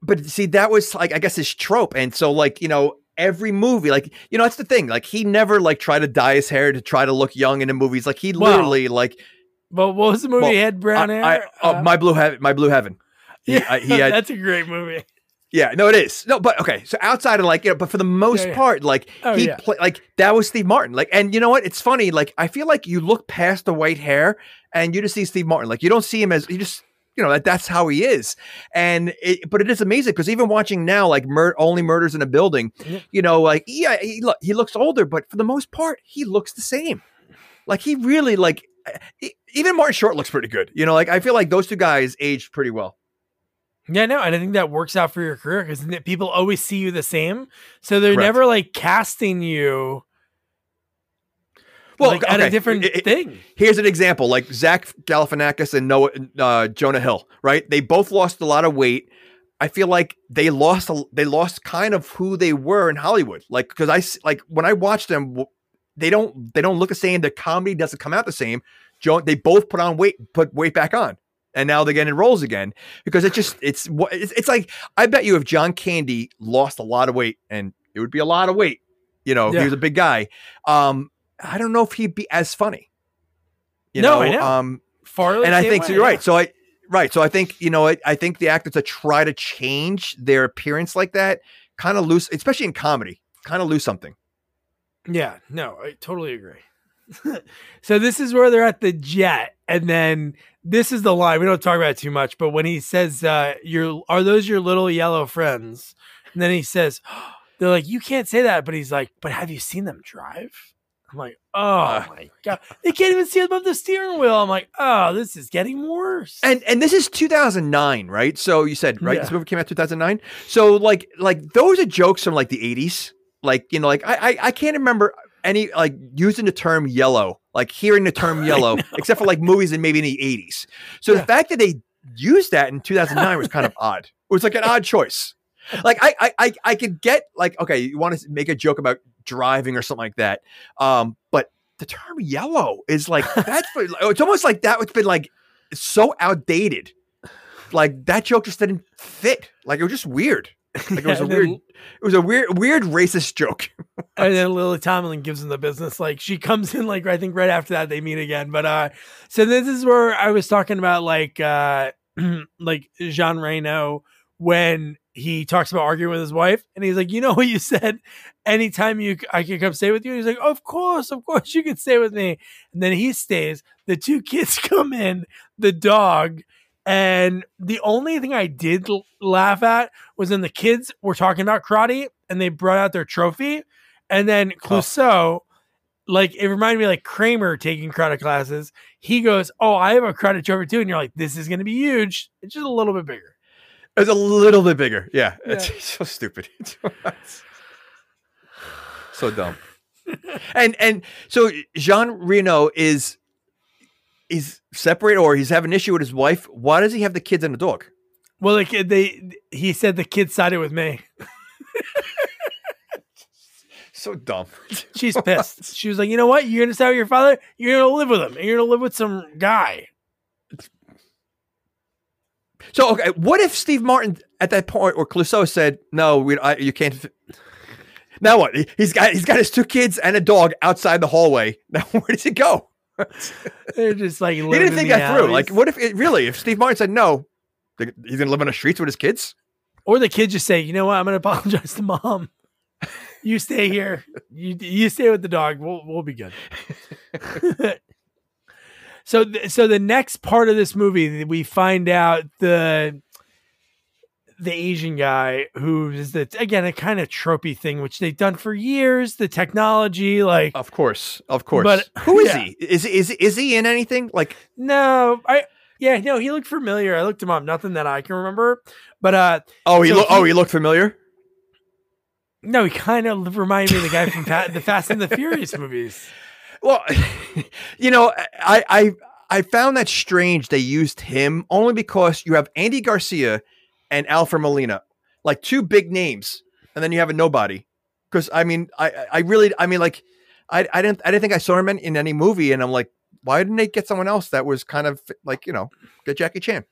but see, that was like I guess his trope, and so like you know. Every movie, like you know, that's the thing. Like he never like tried to dye his hair to try to look young in the movies. Like he literally like But what was the movie? Well, he had brown I- hair. I- oh, Uh, my blue heaven, my blue heaven. He- yeah, I- he had- that's a great movie. Yeah, no, it is. No, but okay. So outside of like, you know, but for the most Yeah, yeah. part, like Oh, he yeah. play, like that was Steve Martin. Like, and you know what? It's funny. Like, I feel like you look past the white hair and you just see Steve Martin. Like, you don't see him as you just, you know, that that's how he is. And it, but it is amazing because even watching now, like, mur- only murders in a building, Yeah. you know, like, yeah, he look he looks older, but for the most part, he looks the same. Like, he really like. e- Even Martin Short looks pretty good. You know, like I feel like those two guys aged pretty well. Yeah, no, and I think that works out for your career because people always see you the same, so they're Correct. never like casting you. Well, like, at a different it- it- thing. Here's an example, like Zach Galifianakis and Noah uh, Jonah Hill, right? They both lost a lot of weight. I feel like they lost a, they lost kind of who they were in Hollywood. Like because I like when I watch them, they don't they don't look the same. The comedy doesn't come out the same. Joe, they both put on weight, put weight back on, and now they're getting roles again because it just it's what it's, it's like. I bet you if John Candy lost a lot of weight, and it would be a lot of weight, you know, Yeah. he was a big guy. Um, I don't know if he'd be as funny. You No, know, I know. um, Farley, and I think so you're yeah. right. So I right. So I think you know I, I think the actors that try to change their appearance like that kind of lose, especially in comedy, kind of lose something. Yeah, no, I totally agree. so this is where they're at the jet, and then this is the line. We don't talk about it too much, but when he says, uh, "Your are those your little yellow friends?" and then he says, "They're like you can't say that," but he's like, "But have you seen them drive?" I'm like, "Oh Uh. my god, they can't even see above the steering wheel." I'm like, "Oh, this is getting worse." And and this is 2009, right? So you said right, Yeah. this movie came out 2009. So like like those are jokes from like the 80s. Like you know, like I I, I can't remember any like using the term yellow, like hearing the term yellow, except for like movies in maybe in the 80s. So Yeah. the fact that they used that in 2009 was kind of odd. It was like an odd choice. Like I, I, I, I could get like okay, you want to make a joke about driving or something like that, um, but the term yellow is like that's it's almost like that. It's been like so outdated. Like that joke just didn't fit. Like it was just weird. Like it was a And then- weird. It was a weird, weird racist joke. and then Lily Tomlin gives him the business. Like she comes in, like I think right after that they meet again. But uh, so this is where I was talking about like uh, like Jean Reno when he talks about arguing with his wife, and he's like, you know what you said. Anytime you, I can come stay with you. And he's like, of course, of course, you can stay with me. And then he stays. The two kids come in, the dog. And the only thing I did l- laugh at was when the kids were talking about karate and they brought out their trophy. And then Clouseau, like it reminded me like Kramer taking karate classes. He goes, Oh, I have a karate trophy too. And you're like, This is going to be huge. It's just a little bit bigger. It was a little bit bigger. Yeah, it's so stupid. so dumb. and and so Jean Reno is is separate or he's having an issue with his wife. Why does he have the kids and the dog? Well, like uh, they, he said the kid sided with me. So dumb. She's pissed. she was like, You know what? You're going to stay with your father. You're going to live with him. And you're going to live with some guy. So okay, what if Steve Martin at that point or Clouseau said, "No, we, I, you can't." f-" Now what? He- He's got he's got his two kids and a dog outside the hallway. Now where does he go? They're just like, He didn't think that through. Like, what if it really? If Steve Martin said no, he's gonna live on the streets with his kids. Or the kids just say, you know what? I'm going to apologize to mom. You stay here. You you stay with the dog. We'll we'll be good. So th- so the next part of this movie, we find out the the Asian guy who is the again a kind of tropey thing, which they've done for years. The technology, like Of course, of course. But- who is yeah. he? Is is is he in anything? Like no, I yeah, no, he looked familiar. I looked him up, nothing that I can remember, but uh, oh he So look oh he- he looked familiar. no, he kind of reminded me of the guy from Fa- the Fast and the Furious movies. Well, you know, I I I found that strange they used him only because you have Andy Garcia and Alfred Molina, like two big names, and then you have a nobody. Because I mean, I I- really I mean like I I didn't I didn't think I saw him in, in any movie, and I'm like, why didn't they get someone else that was kind of like you know get Jackie Chan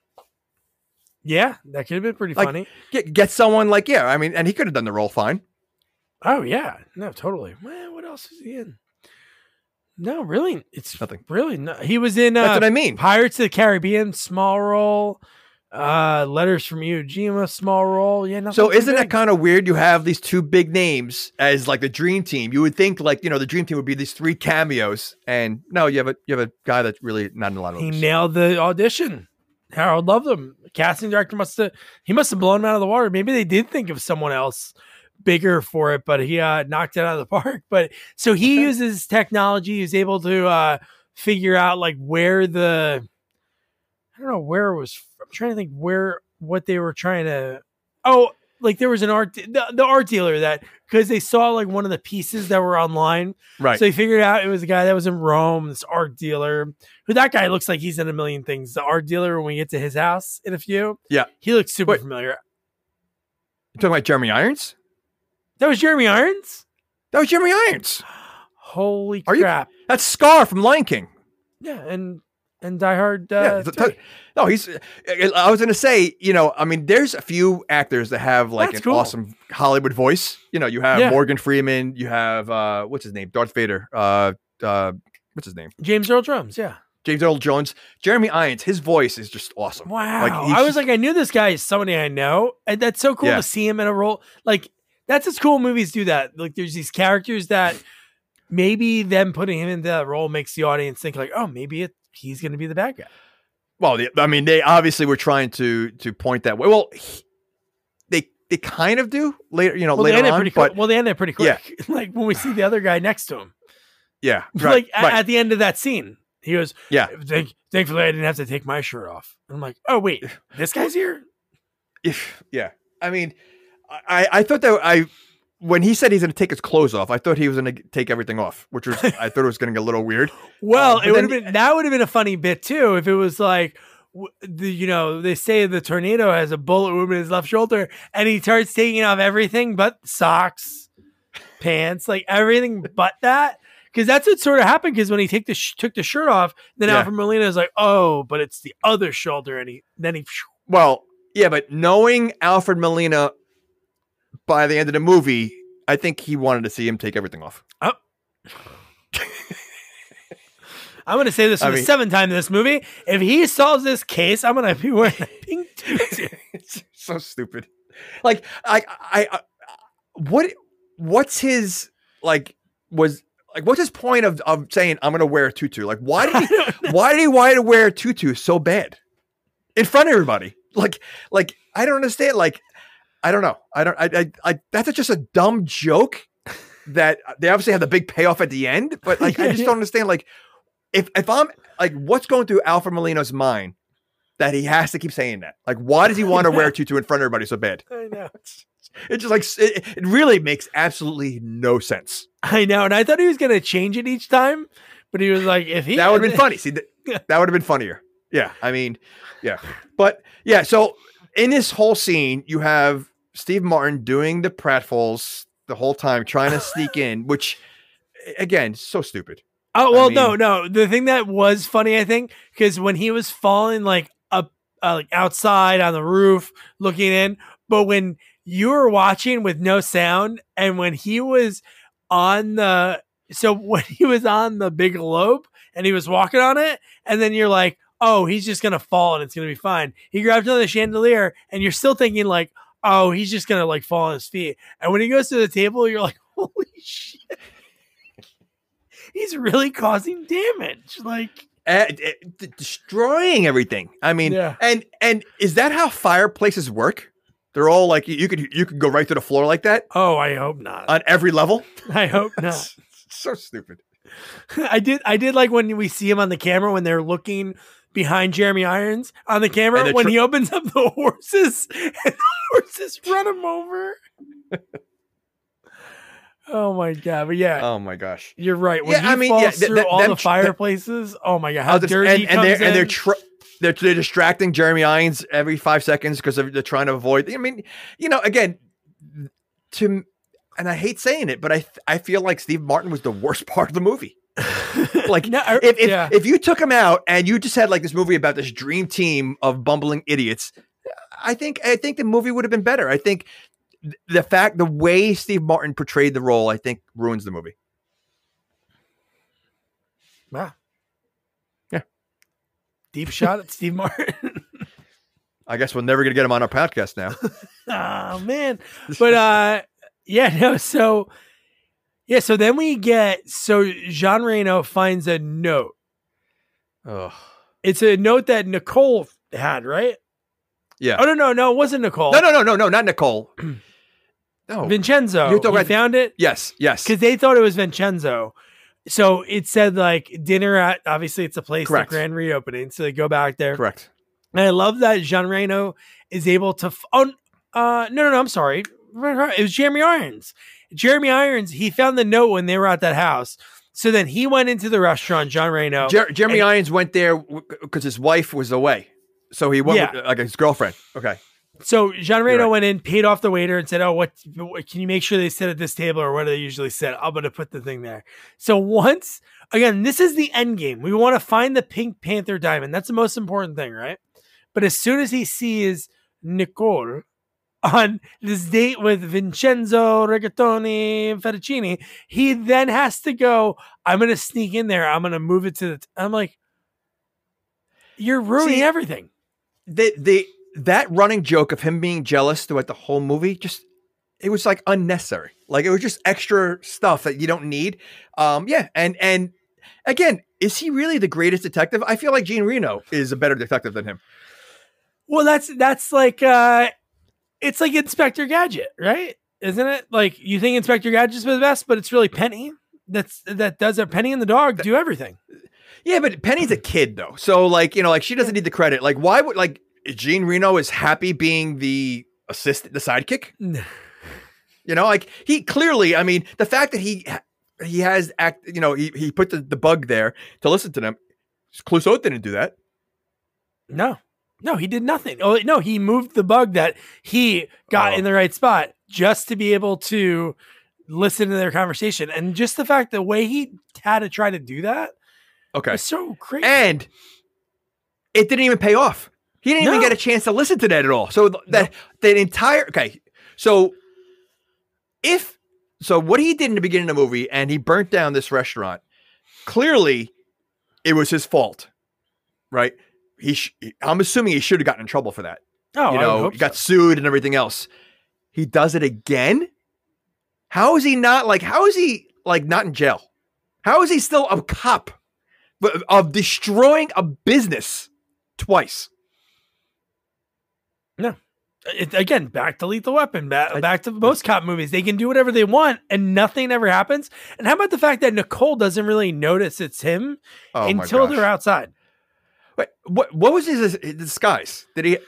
Yeah, that could have been pretty Like- funny. get get someone like yeah I mean and he could have done the role fine. Oh yeah, no, totally. Man, what else is he in? No, really, it's Nothing. Really, no. He was in That's uh, what I mean. Pirates of the Caribbean, small role. Uh, Letters from Iwo Jima, small role. Yeah, nothing So isn't that kind of weird? You have these two big names as like the dream team. You would think like you know the dream team would be these three cameos, and no, you have a you have a guy that's really not in a lot of He nailed the audition. Harald loved him. Casting director must have he must have blown him out of the water. Maybe they did think of someone else bigger for it, but he uh, knocked it out of the park. But so he Okay. uses technology. He's able to uh, figure out like where the I don't know where it was. I'm trying to think where what they were trying to. Oh, like there was an art the, the art dealer that because they saw like one of the pieces that were online right? so he figured out it was a guy that was in Rome, this art dealer. Who that guy looks like he's in a million things. The art dealer when we get to his house in a few. Yeah. He looks super Wait. familiar. you talking about Jeremy Irons? That was Jeremy Irons? That was Jeremy Irons. Holy Are you- crap. That's Scar from Lion King. yeah, and and Die Hard uh, yeah, th- no, he's. I was going to say, you know, I mean, there's a few actors that have like That's an cool. awesome Hollywood voice. You know, you have Yeah. Morgan Freeman. You have uh, what's his name, Darth Vader. Uh, uh, what's his name? James Earl Jones. yeah. James Earl Jones. Jeremy Irons. His voice is just awesome. Wow. Like, I was just- like, I knew this guy is somebody I know. And that's so cool Yeah. to see him in a role. Like, that's as cool movies do that. Like, there's these characters that maybe them putting him into that role makes the audience think, like, oh, maybe it, he's going to be the bad guy. Well, the- I mean, they obviously were trying to to point that way. Well, he- they they kind of do later, you know, Well, they later on. pretty But quick. Well, they ended pretty quick. Yeah. like when we see the other guy next to him, yeah, right, like right, at the end of that scene, he goes, yeah. Thank, "Thankfully, I didn't have to take my shirt off." I'm like, "Oh wait, this guy's here." If yeah, I mean, I I thought that I when he said he's going to take his clothes off, I thought he was going to take everything off, which was I thought it was getting a little weird. Well, Um, it would have been that would have been a funny bit too if it was like. The, you know they say the tornado has a bullet wound in his left shoulder and he starts taking off everything but socks pants like everything but that because that's what sort of happened because when he take the sh- took the shirt off then Yeah. Alfred Molina is like oh but it's the other shoulder and he then he Well, yeah, but knowing Alfred Molina by the end of the movie, I think he wanted to see him take everything off. Oh. I'm going to say this for I the mean- seventh time in this movie. If he solves this case, I'm going to be wearing a pink tutu. it's so stupid. Like I, I, I, what, what's his like? Was like what's his point of of saying I'm gonna wear a tutu? Like why did he, why did he want to wear a tutu so bad in front of everybody? Like, like I don't understand. Like, I don't know. I don't. I, I, I that's just a dumb joke that they obviously have the big payoff at the end. But like, I just don't understand. Like, if if I'm like, what's going through Alfred Molina's mind that he has to keep saying that? Like, why does he want to wear tutu in front of everybody so bad? I know. It just like it, it really makes absolutely no sense. I know. And I thought he was going to change it each time, but he was like, if he That would have been funny. See, th- that would have been funnier. Yeah, I mean, yeah, but yeah. So in this whole scene, you have Steve Martin doing the pratfalls the whole time, trying to sneak in, which again, so stupid. Oh well, no, mean- no. The thing that was funny, I think, because when he was falling like up, uh, like outside on the roof, looking in, but when you were watching with no sound, and when he was on the, so when he was on the big lobe and he was walking on it, and then you're like, oh, he's just gonna fall and it's gonna be fine. He grabs another chandelier, and you're still thinking like, oh, he's just gonna like fall on his feet. And when he goes to the table, you're like, holy shit. He's really causing damage. Like, Uh, d- destroying everything. I mean, Yeah. and and is that how fireplaces work? They're all like you could you could go right to the floor like that Oh, I hope not. on every level. I hope not. so stupid. I did. I did like when we see him on the camera when they're looking behind Jeremy Irons on the camera And they're when he opens up the horses and the horses run him over. oh my god! But yeah, Oh my gosh. you're right. When yeah, he I mean, falls yeah, th- through th- all them the tr- fireplaces. oh my god! How just- dirty and, he and they're and they're tr- they're they're distracting Jeremy Irons every five seconds because they're, they're trying to avoid. I mean, you know, again, to and I hate saying it, but I I feel like Steve Martin was the worst part of the movie. Like No, I- if if, yeah. if you took him out and you just had like this movie about this dream team of bumbling idiots, I think I think the movie would have been better. I think the fact the way Steve Martin portrayed the role, I think ruins the movie. wow. Yeah. Deep shot at Steve Martin. I guess we're never gonna get him on our podcast now. oh man but uh yeah no so yeah so then we get so jean reno finds a note oh it's a note that nicole had right yeah. oh no no no it wasn't nicole No, no, no, no, no, not Nicole. No. vincenzo he about- found it yes, yes. because they thought it was vincenzo so it said like dinner at obviously it's a place Correct. the grand reopening so they go back there Correct. And I love that Jean Reno is able to. F- oh, uh, no, no, no. I'm sorry. It was Jeremy Irons. Jeremy Irons. He found the note when they were at that house. So then he went into the restaurant. John Reno. Jer- Jeremy and- Irons went there because his wife was away, so he went Yeah. with like his girlfriend. Okay. so John Reno right. went in, paid off the waiter, and said, "Oh, what, what? Can you make sure they sit at this table, or where do they usually sit? I'm going to put the thing there." So once again, this is the end game. We want to find the Pink Panther diamond. That's the most important thing, right? But as soon as he sees Nicole on this date with Vincenzo Rigatoni and Fettuccine, he then has to go, I'm going to sneak in there. I'm going to move it to the. T-. I'm like, you're ruining See, everything. The the that running joke of him being jealous throughout the whole movie just it was like unnecessary. Like it was just extra stuff that you don't need. Um yeah, and and again, is he really the greatest detective? I feel like Jean Reno is a better detective than him. Well, that's that's like uh it's like Inspector Gadget, right? Isn't it? Like you think Inspector Gadget's the best, but it's really Penny that's that does it. Penny and the dog do everything. Yeah, but Penny's a kid though. So like, you know, like she doesn't need the credit. Like why would like Jean Reno is happy being the assistant, the sidekick? You know, like he clearly, I mean, the fact that he he has act, you know, he, he put the, the bug there to listen to them. Clouseau didn't do that. No, no, he did nothing. Oh no, he moved the bug that he got Oh. in the right spot just to be able to listen to their conversation, and just the fact the way he had to try to do that Okay. was so crazy. And it didn't even pay off. He didn't even get a chance to listen to that at all. So th- that that entire okay. So if so, what he did in the beginning of the movie, and he burnt down this restaurant. Clearly, it was his fault, right? He, sh- I'm assuming he should have gotten in trouble for that. oh, you I know, hope he got so. sued and everything else. He does it again. How is he not like? How is he like not in jail? How is he still a cop of destroying a business twice? It, again, back to Lethal Weapon, back, back to most cop movies. They can do whatever they want, and nothing ever happens. And how about the fact that Nicole doesn't really notice it's him Oh until they're outside? Wait, what? What was his, his disguise? Did he?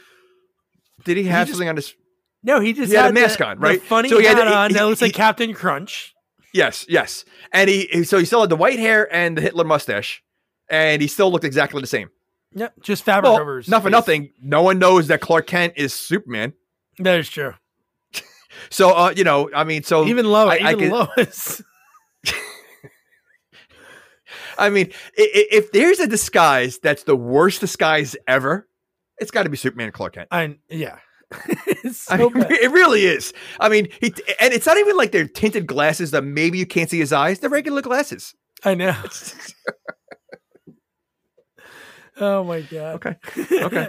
Did he have just- something on his? No, he just He had a had the- mask on, the right? funny So he had hat he- on that he- looks like Captain Crunch. Yes, yes. And he, he so he still had the white hair and the Hitler mustache, and he still looked exactly the same. Yep, just fabric Well, over his not for nothing. No one knows that Clark Kent is Superman. That is true. So, uh, you know, I mean, so Even Lois, I- I even could- Lois. I mean, i- i- if there's a disguise that's the worst disguise ever, it's got to be Superman and Clark Kent. I yeah. so I mean, it really is. I mean, he and it's not even like they're tinted glasses that maybe you can't see his eyes. They're regular glasses. I know. oh my god. Okay. Okay.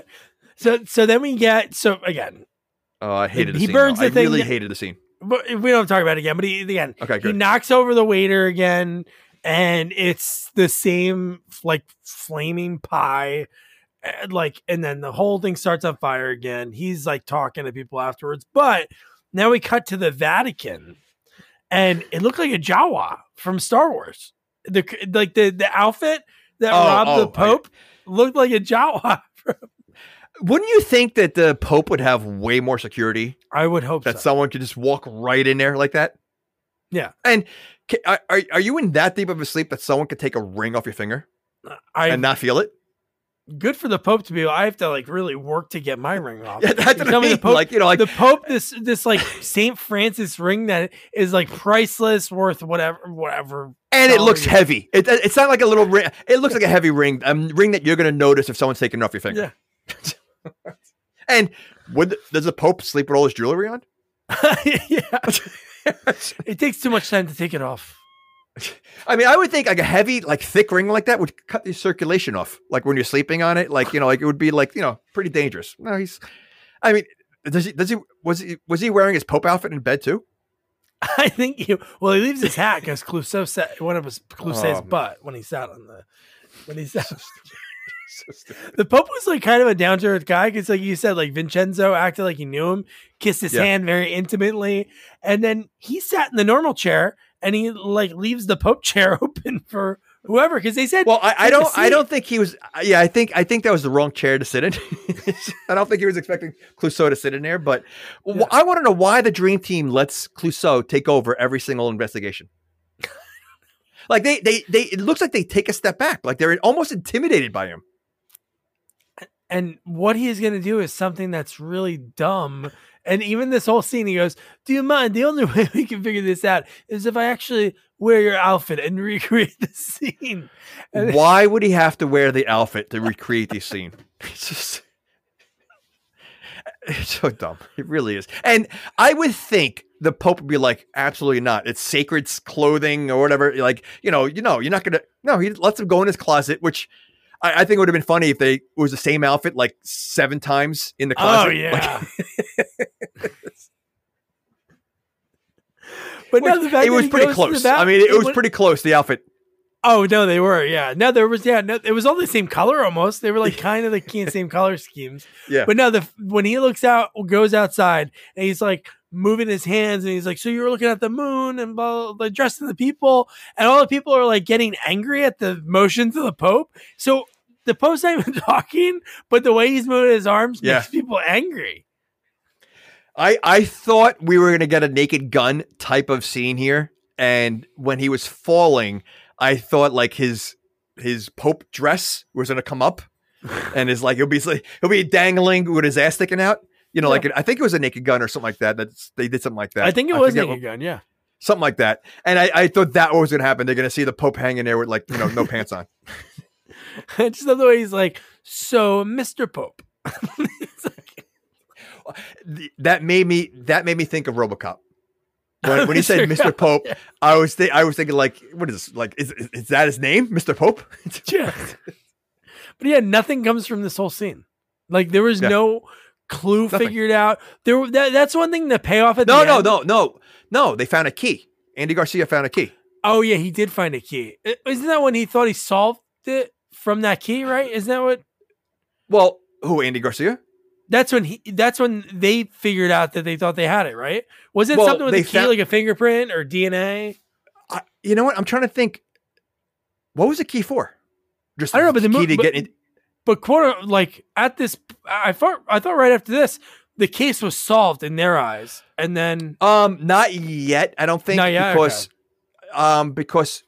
so so then we get so again, Oh, I hated the He scene. burns though. the thing I really hated the scene. but we don't talk about it again. But he again, Okay, Good. he knocks over the waiter again, and it's the same like flaming pie And, like, and then the whole thing starts on fire again. He's like talking to people afterwards. But now we cut to the Vatican, and it looked like a Jawa from Star Wars. The like the the outfit that Oh, robbed oh, the Pope looked like a Jawa. Wouldn't you think that the Pope would have way more security? I would hope That so. someone could just walk right in there like that? Yeah. And are, are you in that deep of a sleep that someone could take a ring off your finger uh, I and not feel it? good for the Pope to be. I have to like really work to get my ring off. Yeah, that's what I mean. The Pope, like you know, like the Pope, this this like Saint Francis ring that is like priceless, worth whatever, whatever. and it looks heavy. It, it's not like a little ring. It looks like a heavy ring, a ring that you're going to notice if someone's taking it off your finger. Yeah, And would does the Pope sleep with all his jewelry on? yeah. It takes too much time to take it off. I mean, I would think like a heavy, like thick ring like that would cut the circulation off. Like when you're sleeping on it, like you know, like it would be like you know, pretty dangerous. No, he's. I mean, does he? Does he? Was he? Was he wearing his Pope outfit in bed too? I think you. Well, he leaves his hat because Clouseau sat one of his Clouseau's Oh. butt when he sat on the when he sat. The Pope was like kind of a down to earth guy because, like you said, like Vincenzo acted like he knew him, kissed his Yeah. hand very intimately, and then he sat in the normal chair and he like leaves the Pope chair open for whoever because they said, Well, I, I don't. I don't think he was. Uh, yeah, I think. I think that was the wrong chair to sit in. I don't think he was expecting Clouseau to sit in there. But Yeah. I want to know why the Dream Team lets Clouseau take over every single investigation. like they, they, they. It looks like they take a step back. Like they're almost intimidated by him. And what he is going to do is something that's really dumb. And even this whole scene, he goes, "Do you mind? The only way we can figure this out is if I actually wear your outfit and recreate the scene." And- Why would he have to wear the outfit to recreate the scene? It's just. It's so dumb. It really is. And I would think the Pope would be like, absolutely not. It's sacred clothing or whatever. Like, you know, you know, you're not gonna no, he lets him go in his closet, which I, I think it would have been funny if they it was the same outfit like seven times in the oh, closet. Oh yeah. Like, but no, the fact it that was pretty goes to the close. bath- I mean, it, was wa- pretty close, the outfit. Oh no, they were. Yeah, no, there was. Yeah, no, it was all the same color almost. They were like kind of the same color schemes. Yeah. But no, the when he looks out, goes outside, and he's like moving his hands, and he's like, "So you were looking at the moon and blah, blah, addressing the people, and all the people are like getting angry at the motions of the Pope. So the Pope's not even talking, but the way he's moving his arms Yeah. makes people angry. I I thought we were gonna get a naked gun type of scene here, and when he was falling, I thought like his his Pope dress was gonna come up, and his like he'll be like he'll be dangling with his ass sticking out. You know, like I think it was a naked gun or something like that. That's they did something like that. I think it was naked gun. Yeah. something like that. And I, I thought that was gonna happen. They're gonna see the Pope hanging there with like you know no pants on. I just love the way he's like, "So, Mister Pope." Like- uh, that made me that made me think of RoboCop. When, oh, when he said Mr. Mr. Pope, I was thi- I was thinking like, what is this? Like, is, is, is that his name, Mr. Pope? Yeah. but yeah, nothing comes from this whole scene. Like there was Yeah. no clue Nothing. figured out. There that, that's one thing. The payoff at no, the no, end- no, no, no. They found a key. Andy Garcia found a key. Oh yeah, he did find a key. Isn't that when he thought he solved it from that key? Right? Isn't that what? Well, who? Andy Garcia? That's when he. That's when they figured out that they thought they had it. Right? Was it Well, something with a key, found- like a fingerprint or DNA? I, you know what? I'm trying to think. What was the key for? Just I don't know, but the key mo- to but- get in. But quote like at this, I thought I thought right after this, the case was solved in their eyes, and then Um, not yet. I don't think Not yet, because, um, because.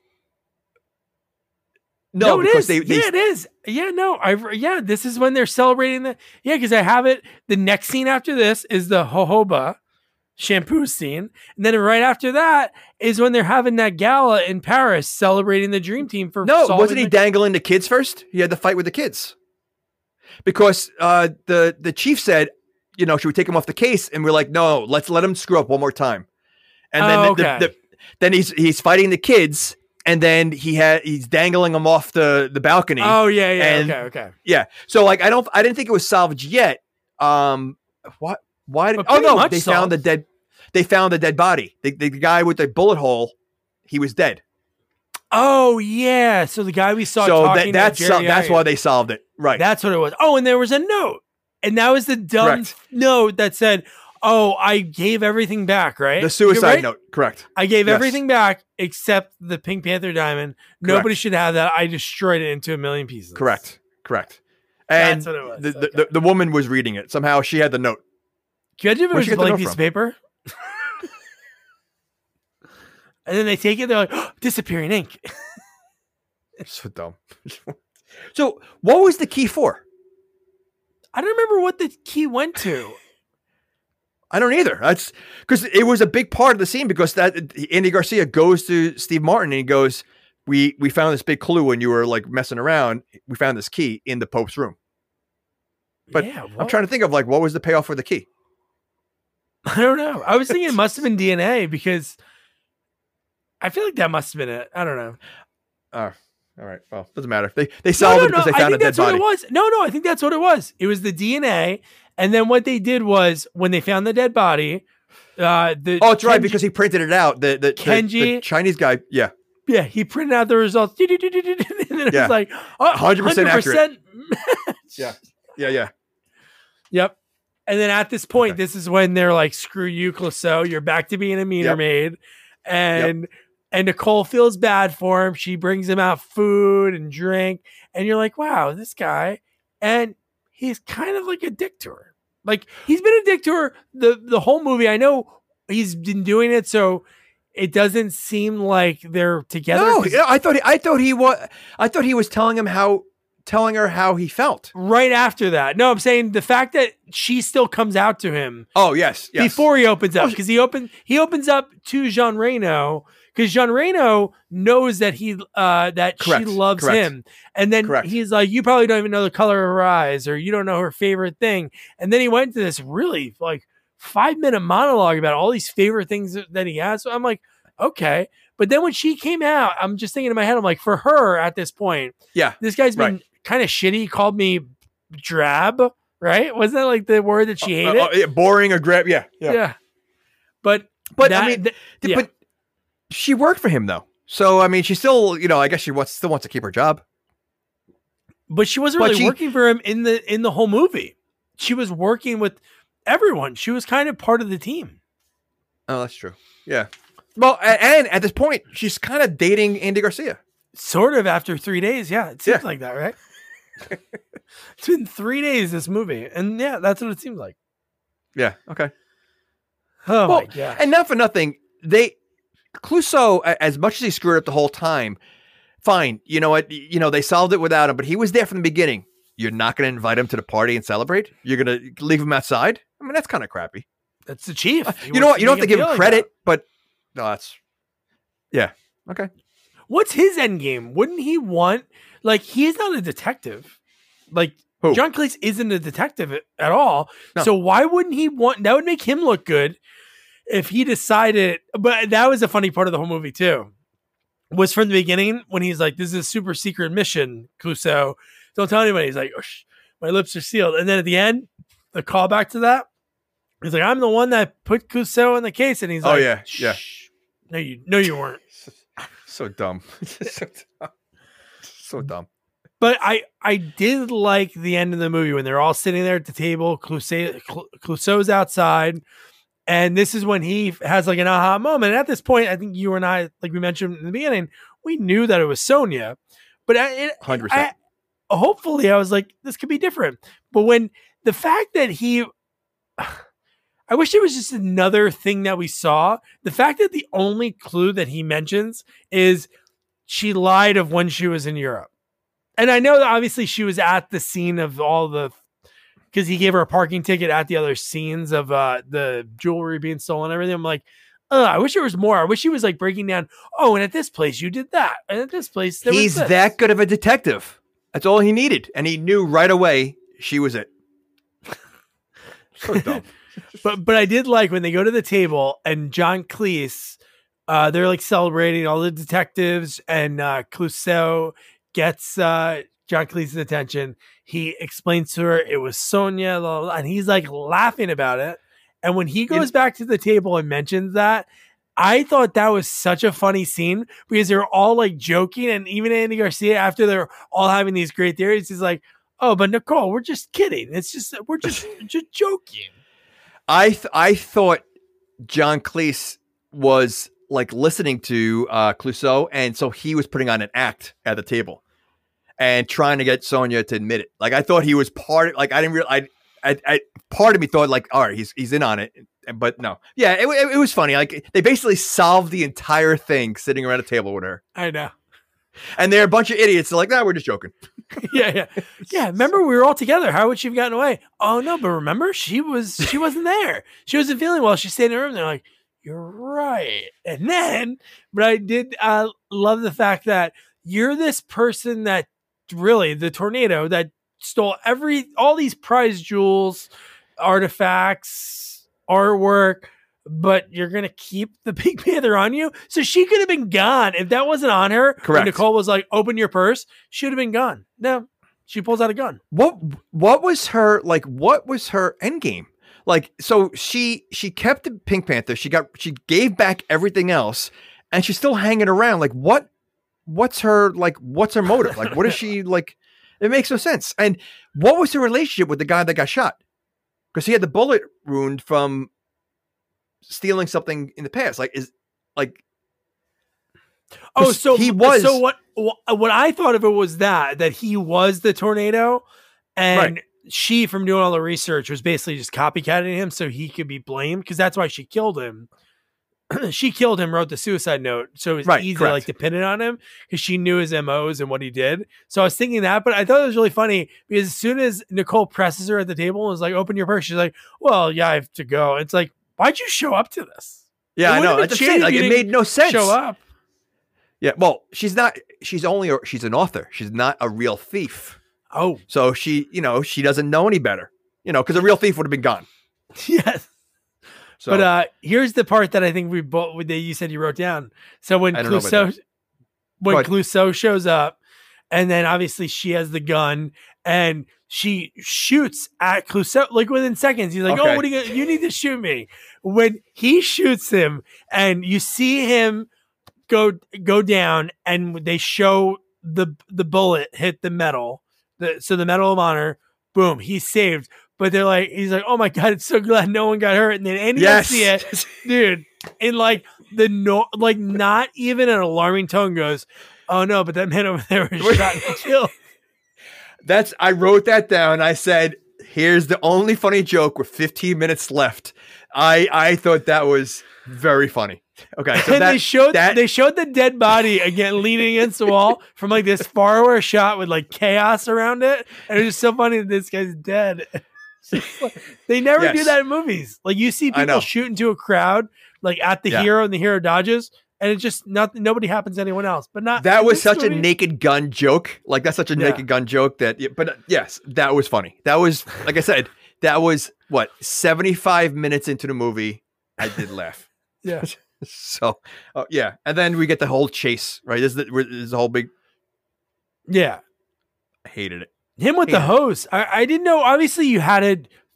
No, No, it because is. they, they yeah, it is. Yeah, no, I yeah. This is when they're celebrating the yeah because I have it. The next scene after this is the jojoba shampoo scene, and then right after that is when they're having that gala in Paris celebrating the Dream Team for No, wasn't he the- dangling the kids first? He had to fight with the kids because uh, the the chief said, you know, should we take him off the case? And we're like, no, let's let him screw up one more time. And then Oh, the, the- okay. the- then he's he's fighting the kids, and then he had he's dangling them off the the balcony. Oh yeah, yeah. and- okay, okay. Yeah, so like I don't I didn't think it was salvaged yet. Um, what? Why did? Oh no, they found the dead. They found the dead body. The, the guy with the bullet hole, he was dead. Oh yeah. So the guy we saw so that, that's that's why they solved it. Right. That's what it was. Oh, and there was a note. And that was the dumb Correct. note that said, Oh, I gave everything back, right? the suicide Right? note. Correct. I gave Yes. everything back except the Pink Panther diamond. Nobody should have that. I destroyed it into a million pieces. Correct. Correct. And That's what it was. The, the, Okay. the, the woman was reading it. Somehow she had the note. Can you imagine if it was a the blank piece from? of paper? and then they take it, they're like, oh, disappearing ink. So dumb. so what was the key for? I don't remember what the key went to. I don't either. That's because it was a big part of the scene because that Andy Garcia goes to Steve Martin and he goes, "We we found this big clue when you were like messing around. We found this key in the Pope's room." But yeah, I'm trying to think of like what was the payoff for the key. I don't know. I was thinking it must have been DNA because I feel like that must have been it. I don't know. Oh, all right. Well, doesn't matter. They they No, solved no, it because no. they I found a think dead that's what body. it was. No, no, I think that's what it was. It was the DNA, and then what they did was when they found the dead body, uh, the Oh, it's right because he printed it out. The the, the- the Kenji- Chinese guy. Yeah, yeah, he printed out the results, and then it Yeah. was like oh, 100% accurate. yeah, yeah, yeah. Yep. And then at this point, this is when they're like, "Screw you, Clouseau. You're back to being a meter Yep. maid." And and Nicole feels bad for him. She brings him out food and drink, and you're like, "Wow, this guy." And he's kind of like a dick to her. Like he's been a dick to her the the whole movie. I know he's been doing it, so it doesn't seem like they're together. No, I thought he, I thought he was I thought he was telling him how telling her how he felt. right after that, no, I'm saying the fact that she still comes out to him Oh yes, yes. before he opens up because he open he opens up to Jean Reno because John Reno knows that he uh that Correct, she loves correct. him and then Correct. he's like you probably don't even know the color of her eyes or you don't know her favorite thing and then he went to this really like five minute monologue about all these favorite things that, he has so I'm like okay but then when she came out I'm just thinking in my head I'm like for her at this point yeah, this guy's been Right. kind of shitty He called me drab right wasn't that like the word that she hated Uh, uh, yeah, boring or grab. Yeah, yeah. yeah. But But that- I mean, th- yeah. but she worked for him though. So I mean, she still, you know, I guess she wants still wants to keep her job. but she wasn't but really she- working for him in the in the whole movie. She was working with everyone. She was kind of part of the team. Oh, that's true. Yeah. Well, a- and at this point, she's kind of dating Andy Garcia. Sort of after three days. Yeah, it seems Yeah. like that, right? it's been three days this movie, and yeah, that's what it seems like. Yeah. Okay. Oh well, my god! and not for nothing, they Clouseau, as much as he screwed up the whole time, fine. You know what? You know they solved it without him, but he was there from the beginning. You're not going to invite him to the party and celebrate. You're going to leave him outside. I mean, that's kind of crappy. that's the chief. Uh, he you know what? You don't have to give him credit, that. but no, that's yeah. Okay. What's his end game? Wouldn't he want like he's not a detective? Like Who? John Cleese isn't a detective at, at all. No. So why wouldn't he want that would make him look good if he decided but that was a funny part of the whole movie too. Was from the beginning when he's like, This is a super secret mission, Clouseau. Don't tell anybody. He's like, "Oh, my lips are sealed. And then at the end, the callback to that, he's like, I'm the one that put Clouseau in the case. And he's Oh, like, "Oh yeah, yeah. No, you no, you weren't. So dumb. so dumb. So dumb. But I I did like the end of the movie when they're all sitting there at the table. Clouseau, Clouseau's outside, and this is when he has like an aha moment. And at this point, I think you and I, like we mentioned in the beginning, we knew that it was Sonia. But I, 100%. I hopefully I was like, this could be different. But when the fact that he, I wish it was just another thing that we saw. The fact that the only clue that he mentions is she lied of when she was in Europe. And I know that obviously she was at the scene of all the because he gave her a parking ticket at the other scenes of uh the jewelry being stolen and everything. I'm like, I wish there was more. I wish he was like breaking down, oh, and at this place you did that. And at this place there He's this." that good of a detective. That's all he needed, and he knew right away she was it. so dumb. but but I did like when they go to the table and John Cleese, uh, they're like celebrating all the detectives and uh, Clouseau gets uh, John Cleese's attention. He explains to her it was Sonia, blah, blah, blah, and he's like laughing about it. And when he goes back to the table and mentions that, I thought that was such a funny scene because they're all like joking, and even Andy Garcia, after they're all having these great theories, he's like, "Oh, but Nicole, we're just kidding. It's just we're just just joking." I th- I thought John Cleese was like listening to uh, Clouseau, and so he was putting on an act at the table and trying to get Sonia to admit it. Like I thought he was part. Of, like I didn't real. I, I, I part of me thought like, all right, he's he's in on it, but no, yeah, it, it, it was funny. Like they basically solved the entire thing sitting around a table with her, I know. and they're a bunch of idiots. They're like, nah, we're just joking. yeah, yeah, yeah. Remember, we were all together. How would she have gotten away? Oh no, but remember, she was she wasn't there. She wasn't feeling well. She stayed in her room. They're like, "You're right." And then, but I did uh, love the fact that you're this person that really the tornado that stole every all these prize jewels, artifacts, artwork. But you're gonna keep the Pink Panther on you, so she could have been gone if that wasn't on her. Correct. Nicole was like, "Open your purse," she would have been gone. No, she pulls out a gun. What what was her like? What was her end game? Like, so she she kept the Pink Panther. She got she gave back everything else, and she's still hanging around. Like, what? What's her like? What's her motive? Like, what is she like? It makes no sense. And what was her relationship with the guy that got shot? Because he had the bullet wound from stealing something in the past. Like, is like Oh, so he was- So what? wh- What I thought of it was that that he was the tornado, and she, from doing all the research, was basically just copycatting him so he could be blamed because that's why she killed him. she killed him, wrote the suicide note, so it was Right, easy to like correct. depend on him because she knew his mo's and what he did. So I was thinking that, but I thought it was really funny because as soon as Nicole presses her at the table and was like, "Open your purse," she's like, "Well, yeah, I have to go." It's like, why'd you show up to this? yeah, I know. been That's the shitty thing. if Like, it made no sense. Show up. Yeah, well, she's not. She's only. a- She's an author. She's not a real thief. Oh, So she, you know, she doesn't know any better. You know, because a real thief would have been gone. yes. So, But uh here's the part that I think we both that you said you wrote down. So when I don't know about Clouseau when. Clouseau shows up, and then obviously she has the gun and she shoots at Clouseau like within seconds. He's like, Okay. "Oh, what are you? Gonna, you need to shoot me." When he shoots him, and you see him go go down, and they show the the bullet hit the metal, the so the Medal of Honor, boom, he's saved. But they're like, he's like, "Oh my god, it's so glad no one got hurt." And then Andy yes, Garcia dude in like the no like not even an alarming tone goes oh no but that man over there was shot and killed that's. I wrote that down. I said, "Here's the only funny joke with 15 minutes left." I I thought that was very funny. Okay, so and that, they showed that they showed the dead body again leaning against the wall from like this far away shot with like chaos around it and it was just so funny that this guy's dead they never do that in movies like you see people shoot into a crowd like at the Yeah. hero and the hero dodges and it just nothing nobody happens to anyone else but not that was such a naked gun joke. Like that's such a Yeah. naked gun joke that. But uh, yes, that was funny. That was like I said. That was what 75 minutes into the movie. I did laugh. yeah So, uh, yeah, and then we get the whole chase. Right, this is the, this is the whole big. yeah I hated it. Him with the Yeah. hose. I, I didn't know. Obviously, you had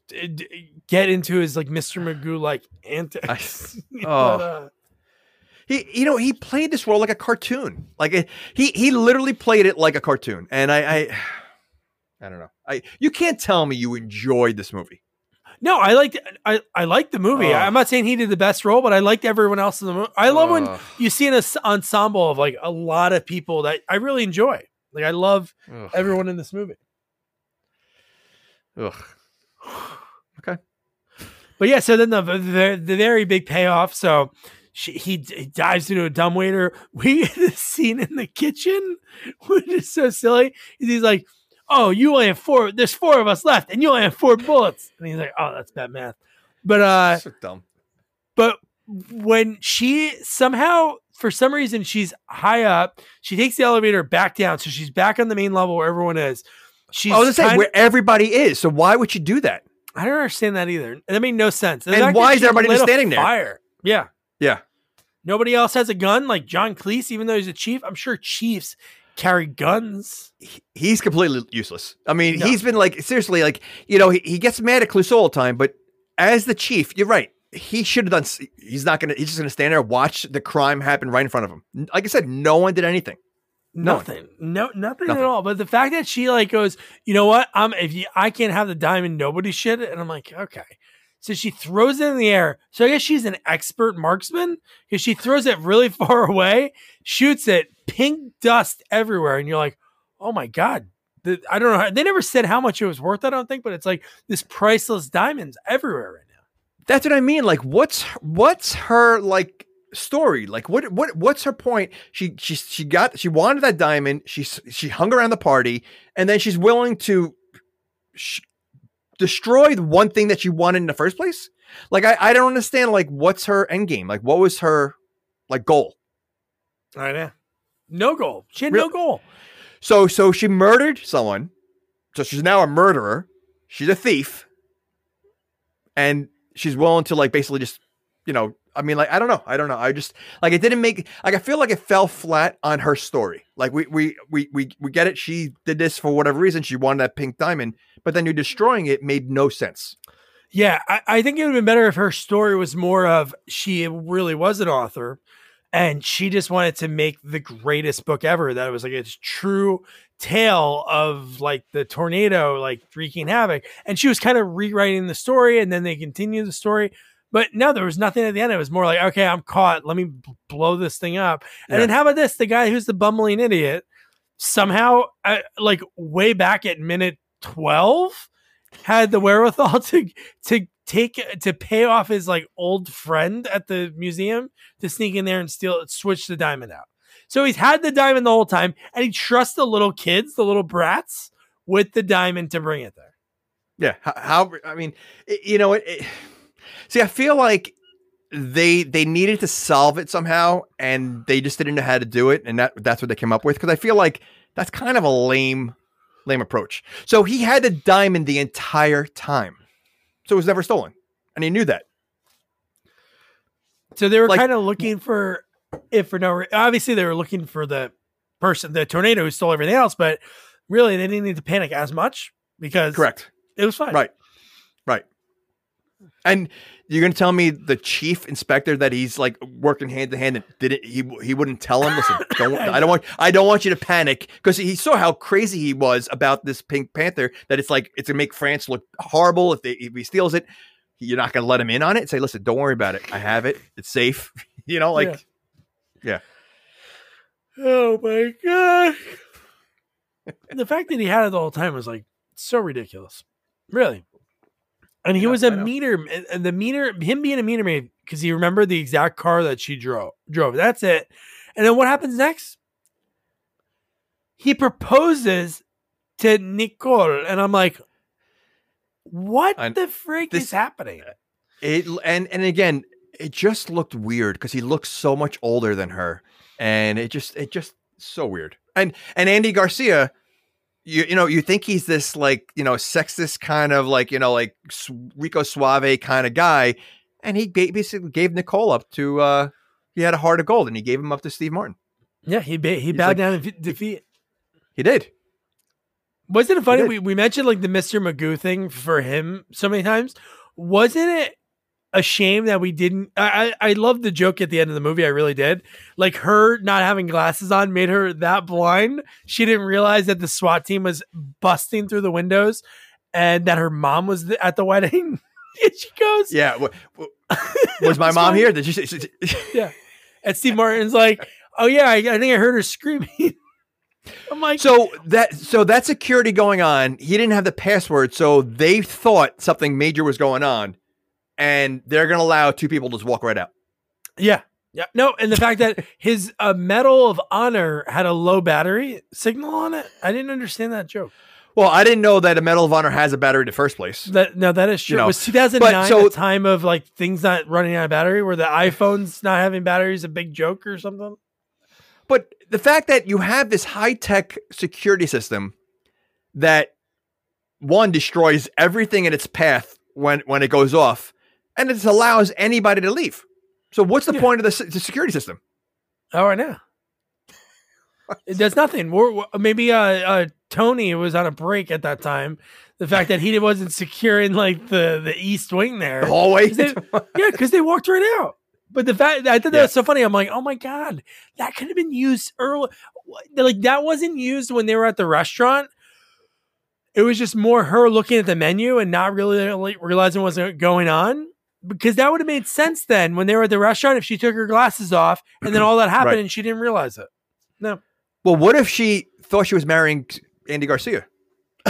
to get into his like Mr. Magoo like antics. But, oh. uh, He, you know, he played this role like a cartoon. Like it, he, he literally played it like a cartoon. And I, I, I don't know. I, you can't tell me you enjoyed this movie. no, I liked. I I liked the movie. Oh. I'm not saying he did the best role, but I liked everyone else in the movie. I love when you see an ensemble of like a lot of people that I really enjoy. Like I love Ugh. everyone in this movie. Ugh. Okay. But yeah, so then the the, the very big payoff. So she, he, he dives into a dumbwaiter. We get this scene in the kitchen, which is so silly. He's like, "Oh, you only have four. There's four of us left, and you only have four bullets." And he's like, "Oh, that's bad math." But uh, so dumb. but when she somehow, for some reason, she's high up, she takes the elevator back down, so she's back on the main level where everyone is. She's I was gonna say kind- where everybody is. So why would you do that? I don't understand that either. That made no sense. And why is everybody just standing there? Fire. Yeah. Yeah. Nobody else has a gun like John Cleese, even though he's a chief. I'm sure chiefs carry guns. He's completely useless. I mean, No. he's been like seriously, like you know, he, he gets mad at Clouseau all the time. But as the chief, you're right. He should have done. He's not gonna. He's just gonna stand there, and watch the crime happen right in front of him. Like I said, no one did anything. No. Nothing. No, nothing, Nothing. at all. But the fact that she like goes, you know what? I'm if you I can't have the diamond, nobody should. And I'm like, okay. So she throws it in the air. So I guess she's an expert marksman because she throws it really far away, shoots it, pink dust everywhere, and you're like, oh my god. The, I don't know. How, they never said how much it was worth. I don't think, but it's like this priceless diamonds everywhere right now. That's what I mean. Like, what's what's her like story? Like, what what what's her point? She she she got she wanted that diamond. She she hung around the party, and then she's willing to sh- destroy the one thing that she wanted in the first place. Like, I I don't understand. Like, what's her end game? Like, what was her like goal? I know. No goal. She had Real- no goal. So so she murdered someone. So she's now a murderer. She's a thief. And she's willing to like basically just, you know, I mean like I don't know. I don't know. I just like it didn't make like I feel like it fell flat on her story. Like we we we we we get it. She did this for whatever reason. She wanted that pink diamond, but then you're destroying it made no sense. Yeah, I, I think it would have been better if her story was more of she really was an author and she just wanted to make the greatest book ever. That it was like a true tale of like the tornado like wreaking havoc. And she was kind of rewriting the story and then they continue the story. But no, there was nothing at the end. It was more like, okay, I'm caught. Let me blow this thing up. And Yeah. then how about this? The guy who's the bumbling idiot somehow, uh, like way back at minute 12, had the wherewithal to to take to pay off his like old friend at the museum to sneak in there and steal switch the diamond out. So he's had the diamond the whole time and he trusts the little kids, the little brats with the diamond to bring it there. Yeah. How, how I mean, it, you know, it, it, see, I feel like they they needed to solve it somehow, and they just didn't know how to do it, and that that's what they came up with. Because I feel like that's kind of a lame lame approach. So he had the diamond the entire time, so it was never stolen, and he knew that. So they were Like- kind of looking for if for no re- obviously they were looking for the person the tornado who stole everything else, but really they didn't need to panic as much because Correct. it was fine. Right. Right. And you're gonna tell me the chief inspector that he's like working hand to hand and didn't he he wouldn't tell him, listen, don't I don't want I don't want you to panic because he saw how crazy he was about this Pink Panther that it's like it's gonna make France look horrible if they if he steals it. You're not gonna let him in on it. Say, listen, don't worry about it. I have it. It's safe. you know, like Yeah. Oh my god. the fact that he had it the whole time was like so ridiculous. Really. And he Yeah, was a meter and the meter him being a meter maid because he remembered the exact car that she drove drove. That's it. And then what happens next? He proposes to Nicole and I'm like what the freak this- is happening? Uh, it and and again, it just looked weird because he looks so much older than her, and it just it just so weird. And and Andy Garcia, you you know you think he's this like you know sexist kind of like you know like Rico Suave kind of guy, and he basically gave Nicole up to uh he had a heart of gold, and he gave him up to Steve Martin. Yeah, he ba- he He's bowed like- down in defeat. He did. Wasn't it funny? We, we mentioned like the Mr. Magoo thing for him so many times. Wasn't it a shame that we didn't? I, I I loved the joke at the end of the movie. I really did. Like her not having glasses on made her that blind. She didn't realize that the SWAT team was busting through the windows and that her mom was th- at the wedding. she goes, Yeah. wa- wa- was my mom here? Did you? say- Yeah. And Steve Martin's like, oh yeah, I, I think I heard her screaming. I'm like, So that so that security going on, he didn't have the password, so they thought something major was going on, and they're gonna allow two people to just walk right out. Yeah. Yeah. No, and the fact that his uh, Medal of Honor had a low battery signal on it, I didn't understand that joke. Well, I didn't know that a Medal of Honor has a battery in the first place. That no, that is true. You know, it was 2009, but so- the time of like things not running out of battery, where the iPhones not having batteries a big joke or something. But the fact that you have this high tech security system that one destroys everything in its path when when it goes off, and it allows anybody to leave. So what's the Yeah. point of the, the security system? Oh, I know. It does nothing. We're, we're- maybe uh, uh, Tony was on a break at that time. The fact that he wasn't securing like the the east wing there. The hallway. they- yeah, because they walked right out. But the fact I thought that Yeah. was so funny. I'm like, oh my god, that could have been used early. like that wasn't used when they were at the restaurant. It was just more her looking at the menu and not really realizing what was going on. Because that would have made sense then when they were at the restaurant if she took her glasses off and then all that happened Right. and she didn't realize it. No. Well, what if she thought she was marrying Andy Garcia,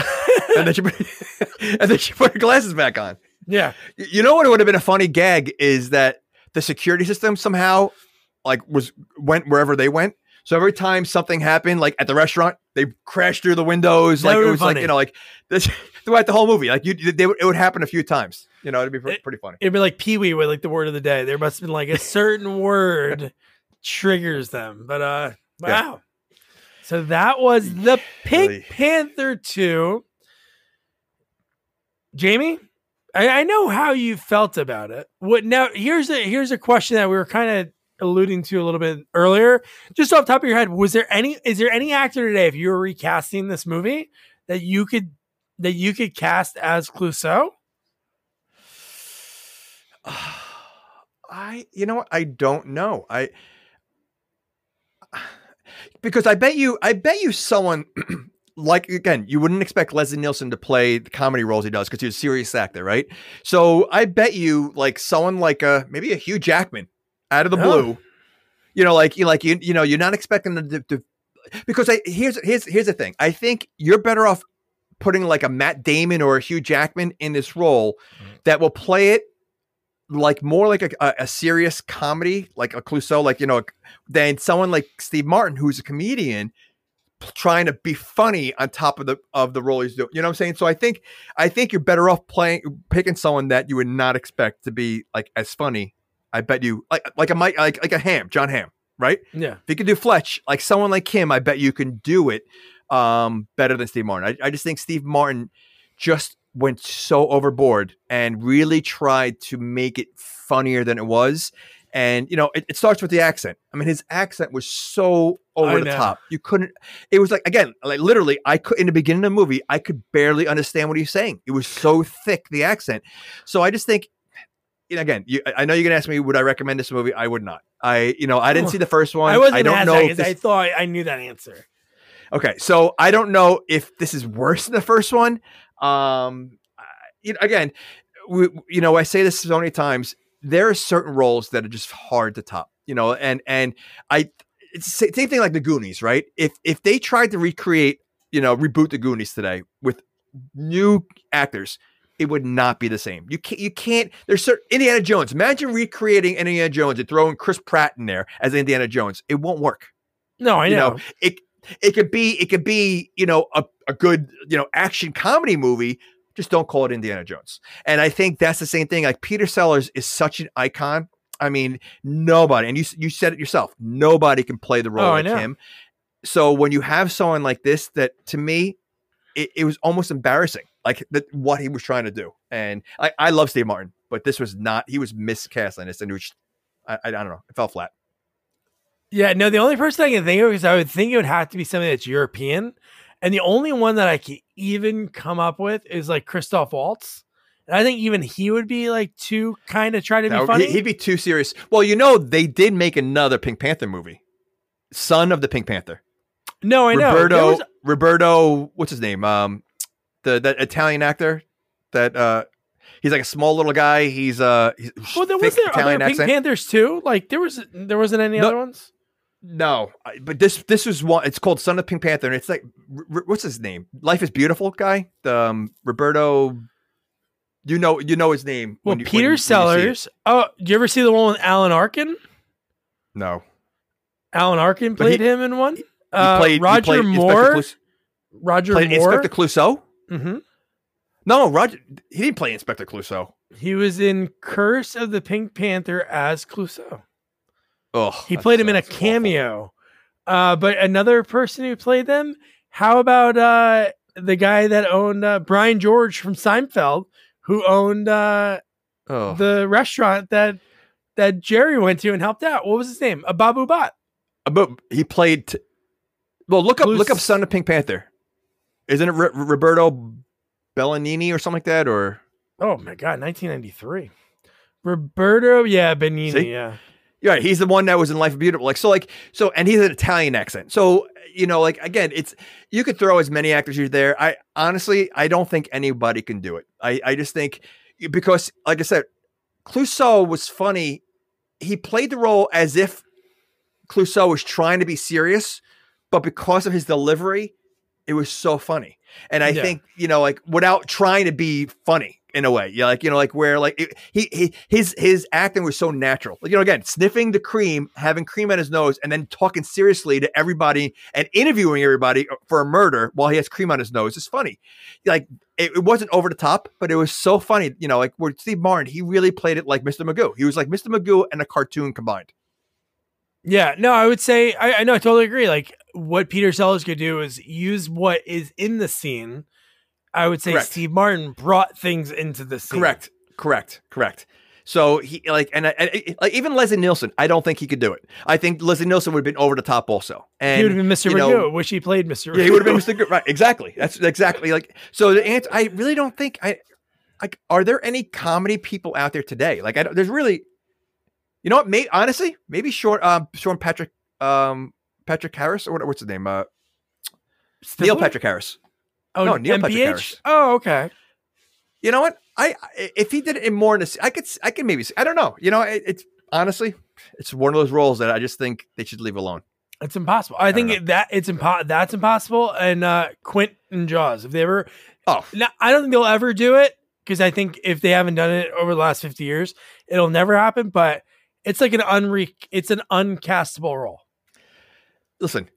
and then she put, and then she put her glasses back on? Yeah. You know what would have been a funny gag is that the security system somehow like was went wherever they went. So every time something happened, like at the restaurant, they crashed through the windows. That like it was been like you know, like this throughout the whole movie. Like you, they, it would happen a few times. You know, it'd be pre- It- pretty funny. It'd be like Pee Wee with like the word of the day. There must have been like a certain word triggers them. But uh Yeah. wow. So that was the Pink Really. Panther 2. Jamie, I, I know how you felt about it. What now here's a here's a question that we were kind of alluding to a little bit earlier. Just off the top of your head, was there any is there any actor today, if you were recasting this movie, that you could that you could cast as Clouseau? I, you know what? I don't know. I because I bet you, I bet you someone like again, you wouldn't expect Leslie Nielsen to play the comedy roles he does because he's a serious actor, right? So I bet you, like someone like a maybe a Hugh Jackman out of the Oh. blue, you know, like you like you you know, you're not expecting them to, to because I here's here's here's the thing. I think you're better off putting like a Matt Damon or a Hugh Jackman in this role mm-hmm. that will play it like more like a, a, a serious comedy, like a Clouseau, like you know, than someone like Steve Martin, who's a comedian, trying to be funny on top of the of the role he's doing. You know what I'm saying? So I think I think you're better off playing picking someone that you would not expect to be like as funny. I bet you like like a Mike like like a Hamm, Jon Hamm, right? Yeah. If you could do Fletch, like someone like him, I bet you can do it um, better than Steve Martin. I, I just think Steve Martin just went so overboard and really tried to make it funnier than it was. And you know, it, it starts with the accent. I mean, his accent was so over the top. You couldn't. It was like again, like literally, I could in the beginning of the movie, I could barely understand what he's saying. It was so thick the accent. So I just think, you know, again, you, I know you're gonna ask me, would I recommend this movie? I would not. I, you know, I didn't see the first one. I wasn't I don't know. this- I thought I knew that answer. Okay, so I don't know if this is worse than the first one. Um, you know, again, we, you know, I say this so many times. There are certain roles that are just hard to top. You know, and and I, it's the same thing like the Goonies, right? If if they tried to recreate, you know, reboot the Goonies today with new actors, it would not be the same. You can't. You can't. There's certain Indiana Jones. Imagine recreating Indiana Jones and throwing Chris Pratt in there as Indiana Jones. It won't work No, I you know. know it it could be it could be you know a, a good you know action comedy movie just don't call it indiana jones. And i think that's the same thing like peter sellers is such an icon. I mean nobody and you you said it yourself nobody can play the role Oh, like him. So when you have someone like this that to me it, it was almost embarrassing like that what he was trying to do. And I, I love steve martin but this was not he was miscast on this and it was I, I don't know it fell flat Yeah, no, the only person I can think of is I would think it would have to be something that's European. And the only one that I can even come up with is like Christoph Waltz. And I think even he would be like too kind of try to be Now, funny. he- He'd be too serious. Well, you know, they did make another Pink Panther movie, Son of the Pink Panther. no, I know. Roberto, was- Roberto, what's his name? Um, the that Italian actor that uh, he's like a small little guy. He's uh, he's well, there was there Italian other Pink accent. Panthers too. Like there was there wasn't any No. other ones. No, but this this was one. It's called Son of the Pink Panther, and it's like R- what's his name? Life is Beautiful guy. The um, Roberto. You know, you know his name. Well, when you- when Peter when you see. Sellers. Oh, did you ever see the one with Alan Arkin? No, Alan Arkin But he- played him in one. he Uh, played Roger played Inspector Moore. Roger played Moore. Inspector Clouseau. hmm No, Roger. He didn't play Inspector Clouseau. He was in Curse of the Pink Panther as Clouseau. Oh, He played him in a cameo. Uh, but another person who played them, how about uh, the guy that owned uh, Brian George from Seinfeld, who owned uh, Oh, the restaurant that that Jerry went to and helped out? What was his name? A Babu Bhatt. but he played. T- well, look up Clues- look up Son of Pink Panther. Isn't it R- Roberto Bellanini or something like that? Or Oh my God, 1993. Roberto, yeah, Benigni, See? yeah. You're right. He's the one that was in Life of Beautiful. Like so, like so, and he's an Italian accent. So you know, like again, it's you could throw as many actors as you're there. I honestly, I don't think anybody can do it. I I just think because, like I said, Clouseau was funny. He played the role as if Clouseau was trying to be serious, but because of his delivery, it was so funny. And I Yeah. think you know, like without trying to be funny in a way, yeah, like you know, like where like it, he he his his acting was so natural. Like you know, again, sniffing the cream, having cream on his nose, and then talking seriously to everybody and interviewing everybody uh, for a murder while he has cream on his nose is funny. Like it, it wasn't over the top, but it was so funny. You know, like where Steve Martin, he really played it like Mr. Magoo. He was like Mr. Magoo and a cartoon combined. Yeah, no, I would say I, I know I totally agree. Like what Peter Sellers could do is use what is in the scene. I would say Correct. Steve Martin brought things into the scene. Correct. Correct. Correct. So he like and, I- and like even Leslie Nielsen, I don't think he could do it. I think Leslie Nielsen would have been over the top also. And He would have been Mr. you know, Magoo. Wish he played Mr. Yeah, he would have been Mr. Right. Exactly. That's exactly like so the answer I really don't think I like are there any comedy people out there today? Like I don't there's really you know what, may, honestly, maybe short um Sean Patrick um Patrick Harris or what, what's his name? Uh Neil Patrick Harris. Oh, no, Neil Patrick NPH? Harris. Oh, okay. You know what? I I- if he did it in more in this, I could I could maybe I don't know. You know, it, it's honestly it's one of those roles that I just think they should leave alone. It's impossible. I, think it- that it's impo- that's impossible. And uh Quint and Jaws, if they ever Oh, no, I don't think they'll ever do it because I think if they haven't done it over the last 50 years, it'll never happen. But it's like an unre it's an uncastable role. listen.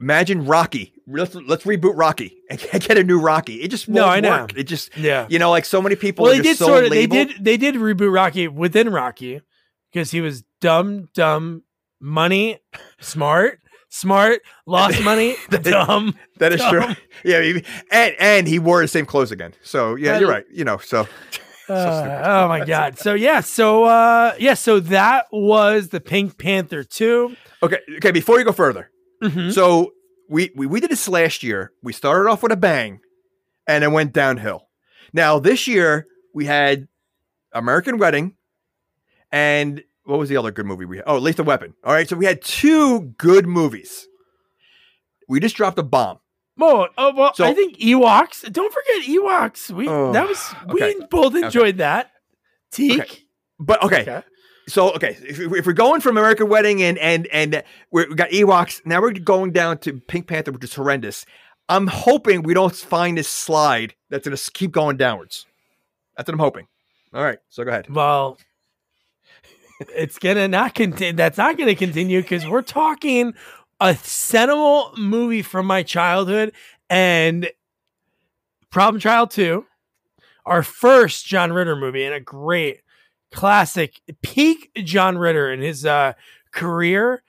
Imagine Rocky. Let's let's reboot Rocky and get a new Rocky. It just No, won't I know. work. It just Yeah. you know like so many people. Well, they did so sort of they did they did reboot Rocky within Rocky because he was dumb, dumb, money, smart, smart, lost money, dumb. That is true. Yeah, and and he wore the same clothes again. So yeah, That you're is- right. You know, so Uh, oh my god. So yeah, so uh yeah, so that was the Pink Panther 2. okay, okay. Before you go further, Mhm. so we, we we did this last year. We started off with a bang, and it went downhill. Now this year we had American Wedding, and what was the other good movie we had? Oh, Lethal Weapon. All right, so we had two good movies. We just dropped a bomb. Oh, oh well, So- I think Ewoks. Don't forget Ewoks. We Oh, that was okay. we both enjoyed that. Teak. Okay. But okay, Okay. So okay, if, if we're going from American Wedding and and and we got Ewoks, now we're going down to Pink Panther, which is horrendous. I'm hoping we don't find this slide that's going to keep going downwards. That's what I'm hoping. All right, so go ahead. Well, it's gonna not continue. That's not gonna continue because we're talking a seminal movie from my childhood and Problem Child Two, our first John Ritter movie, and a great classic peak John Ritter in his uh, career.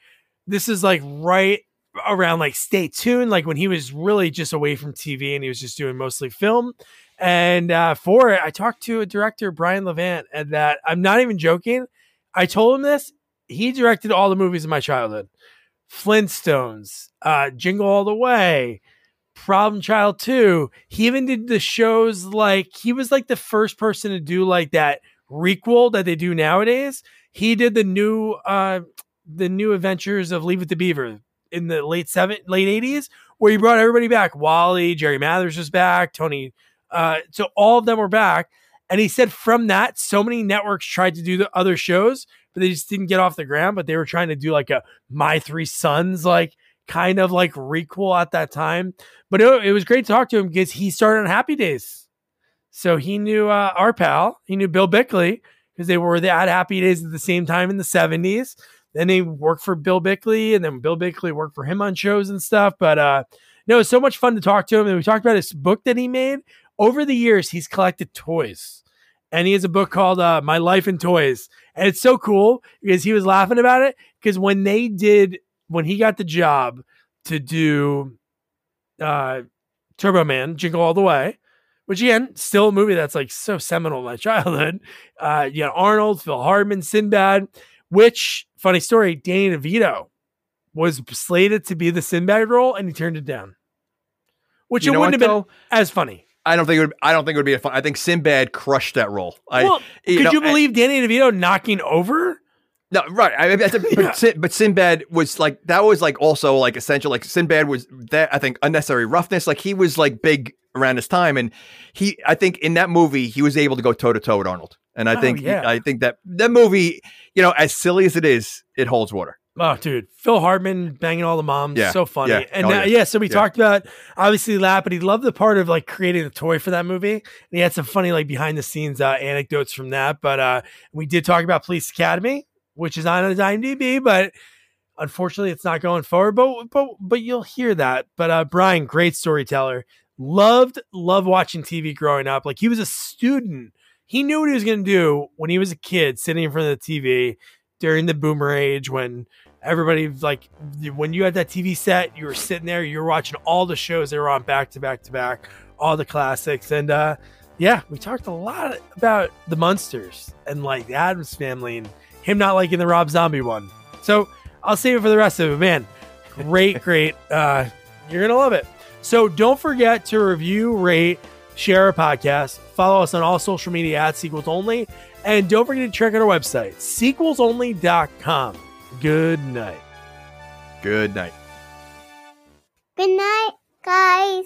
This is like right around like Stay Tuned, like when he was really just away from TV and he was just doing mostly film. And uh, for it, I talked to a director, Brian Levant, and that I'm not even joking. I told him this. He directed all the movies of my childhood Flintstones, uh, Jingle All the Way, Problem Child 2. He even did the shows like he was like the first person to do like that requel that they do nowadays. He did the new uh the new adventures of Leave It to Beaver in the late seven late eighties, where he brought everybody back. Wally, Jerry Mathers was back, Tony uh so all of them were back. And he said from that, so many networks tried to do the other shows, but they just didn't get off the ground. But they were trying to do like a My Three Sons, like kind of like requel at that time. But it, it was great to talk to him because he started on Happy Days. So he knew uh, our pal, he knew Bill Bickley because they were at Happy Days at the same time in the 70s. Then he worked for Bill Bickley, and then Bill Bickley worked for him on shows and stuff. But uh, no, it was so much fun to talk to him. And we talked about his book that he made. Over the years, he's collected toys. And he has a book called uh, My Life in Toys. And it's so cool because he was laughing about it. Because when they did, when he got the job to do uh, Turbo Man, Jingle All the Way, which again, still a movie that's like so seminal in my childhood. Uh, you know, Arnold, Phil Hartman, Sinbad, which, funny story, Danny DeVito was slated to be the Sinbad role and he turned it down. Which You it wouldn't what, have been though? as funny. I don't think it would. I don't think it would be a fun. I think Sinbad crushed that role. I, well, you could know, you believe Danny DeVito knocking over No, right. I mean, a, but, Sin, but Sinbad was like that was like also like essential. Like Sinbad was that I think unnecessary roughness. Like he was like big around his time, and he I think in that movie he was able to go toe to toe with Arnold. And I Oh, think yeah. I think that that movie, you know, as silly as it is, it holds water. Oh, dude, Phil Hartman banging all the moms, Yeah, so funny. yeah, And oh, uh, yeah. yeah. so we Yeah. talked about obviously Lap, but he loved the part of like creating the toy for that movie. And he had some funny like behind the scenes uh, anecdotes from that. But uh, we did talk about Police Academy, which is on his IMDb, but unfortunately it's not going forward. But but but you'll hear that. But uh, Brian, great storyteller. Loved loved watching TV growing up. Like he was a student. He knew what he was going to do when he was a kid, sitting in front of the TV during the boomer age when everybody like when you had that TV set, you were sitting there, you were watching all the shows they were on back to back to back, all the classics, and uh yeah, we talked a lot about the Munsters and like the Addams family and him not liking the Rob Zombie one. So I'll save it for the rest of it, man. Great, great. Uh, you're gonna love it. So don't forget to review, rate, share our podcast, follow us on all social media at Sequels Only, and don't forget to check out our website, sequelsonly.com. Good night. Good night. Good night, guys.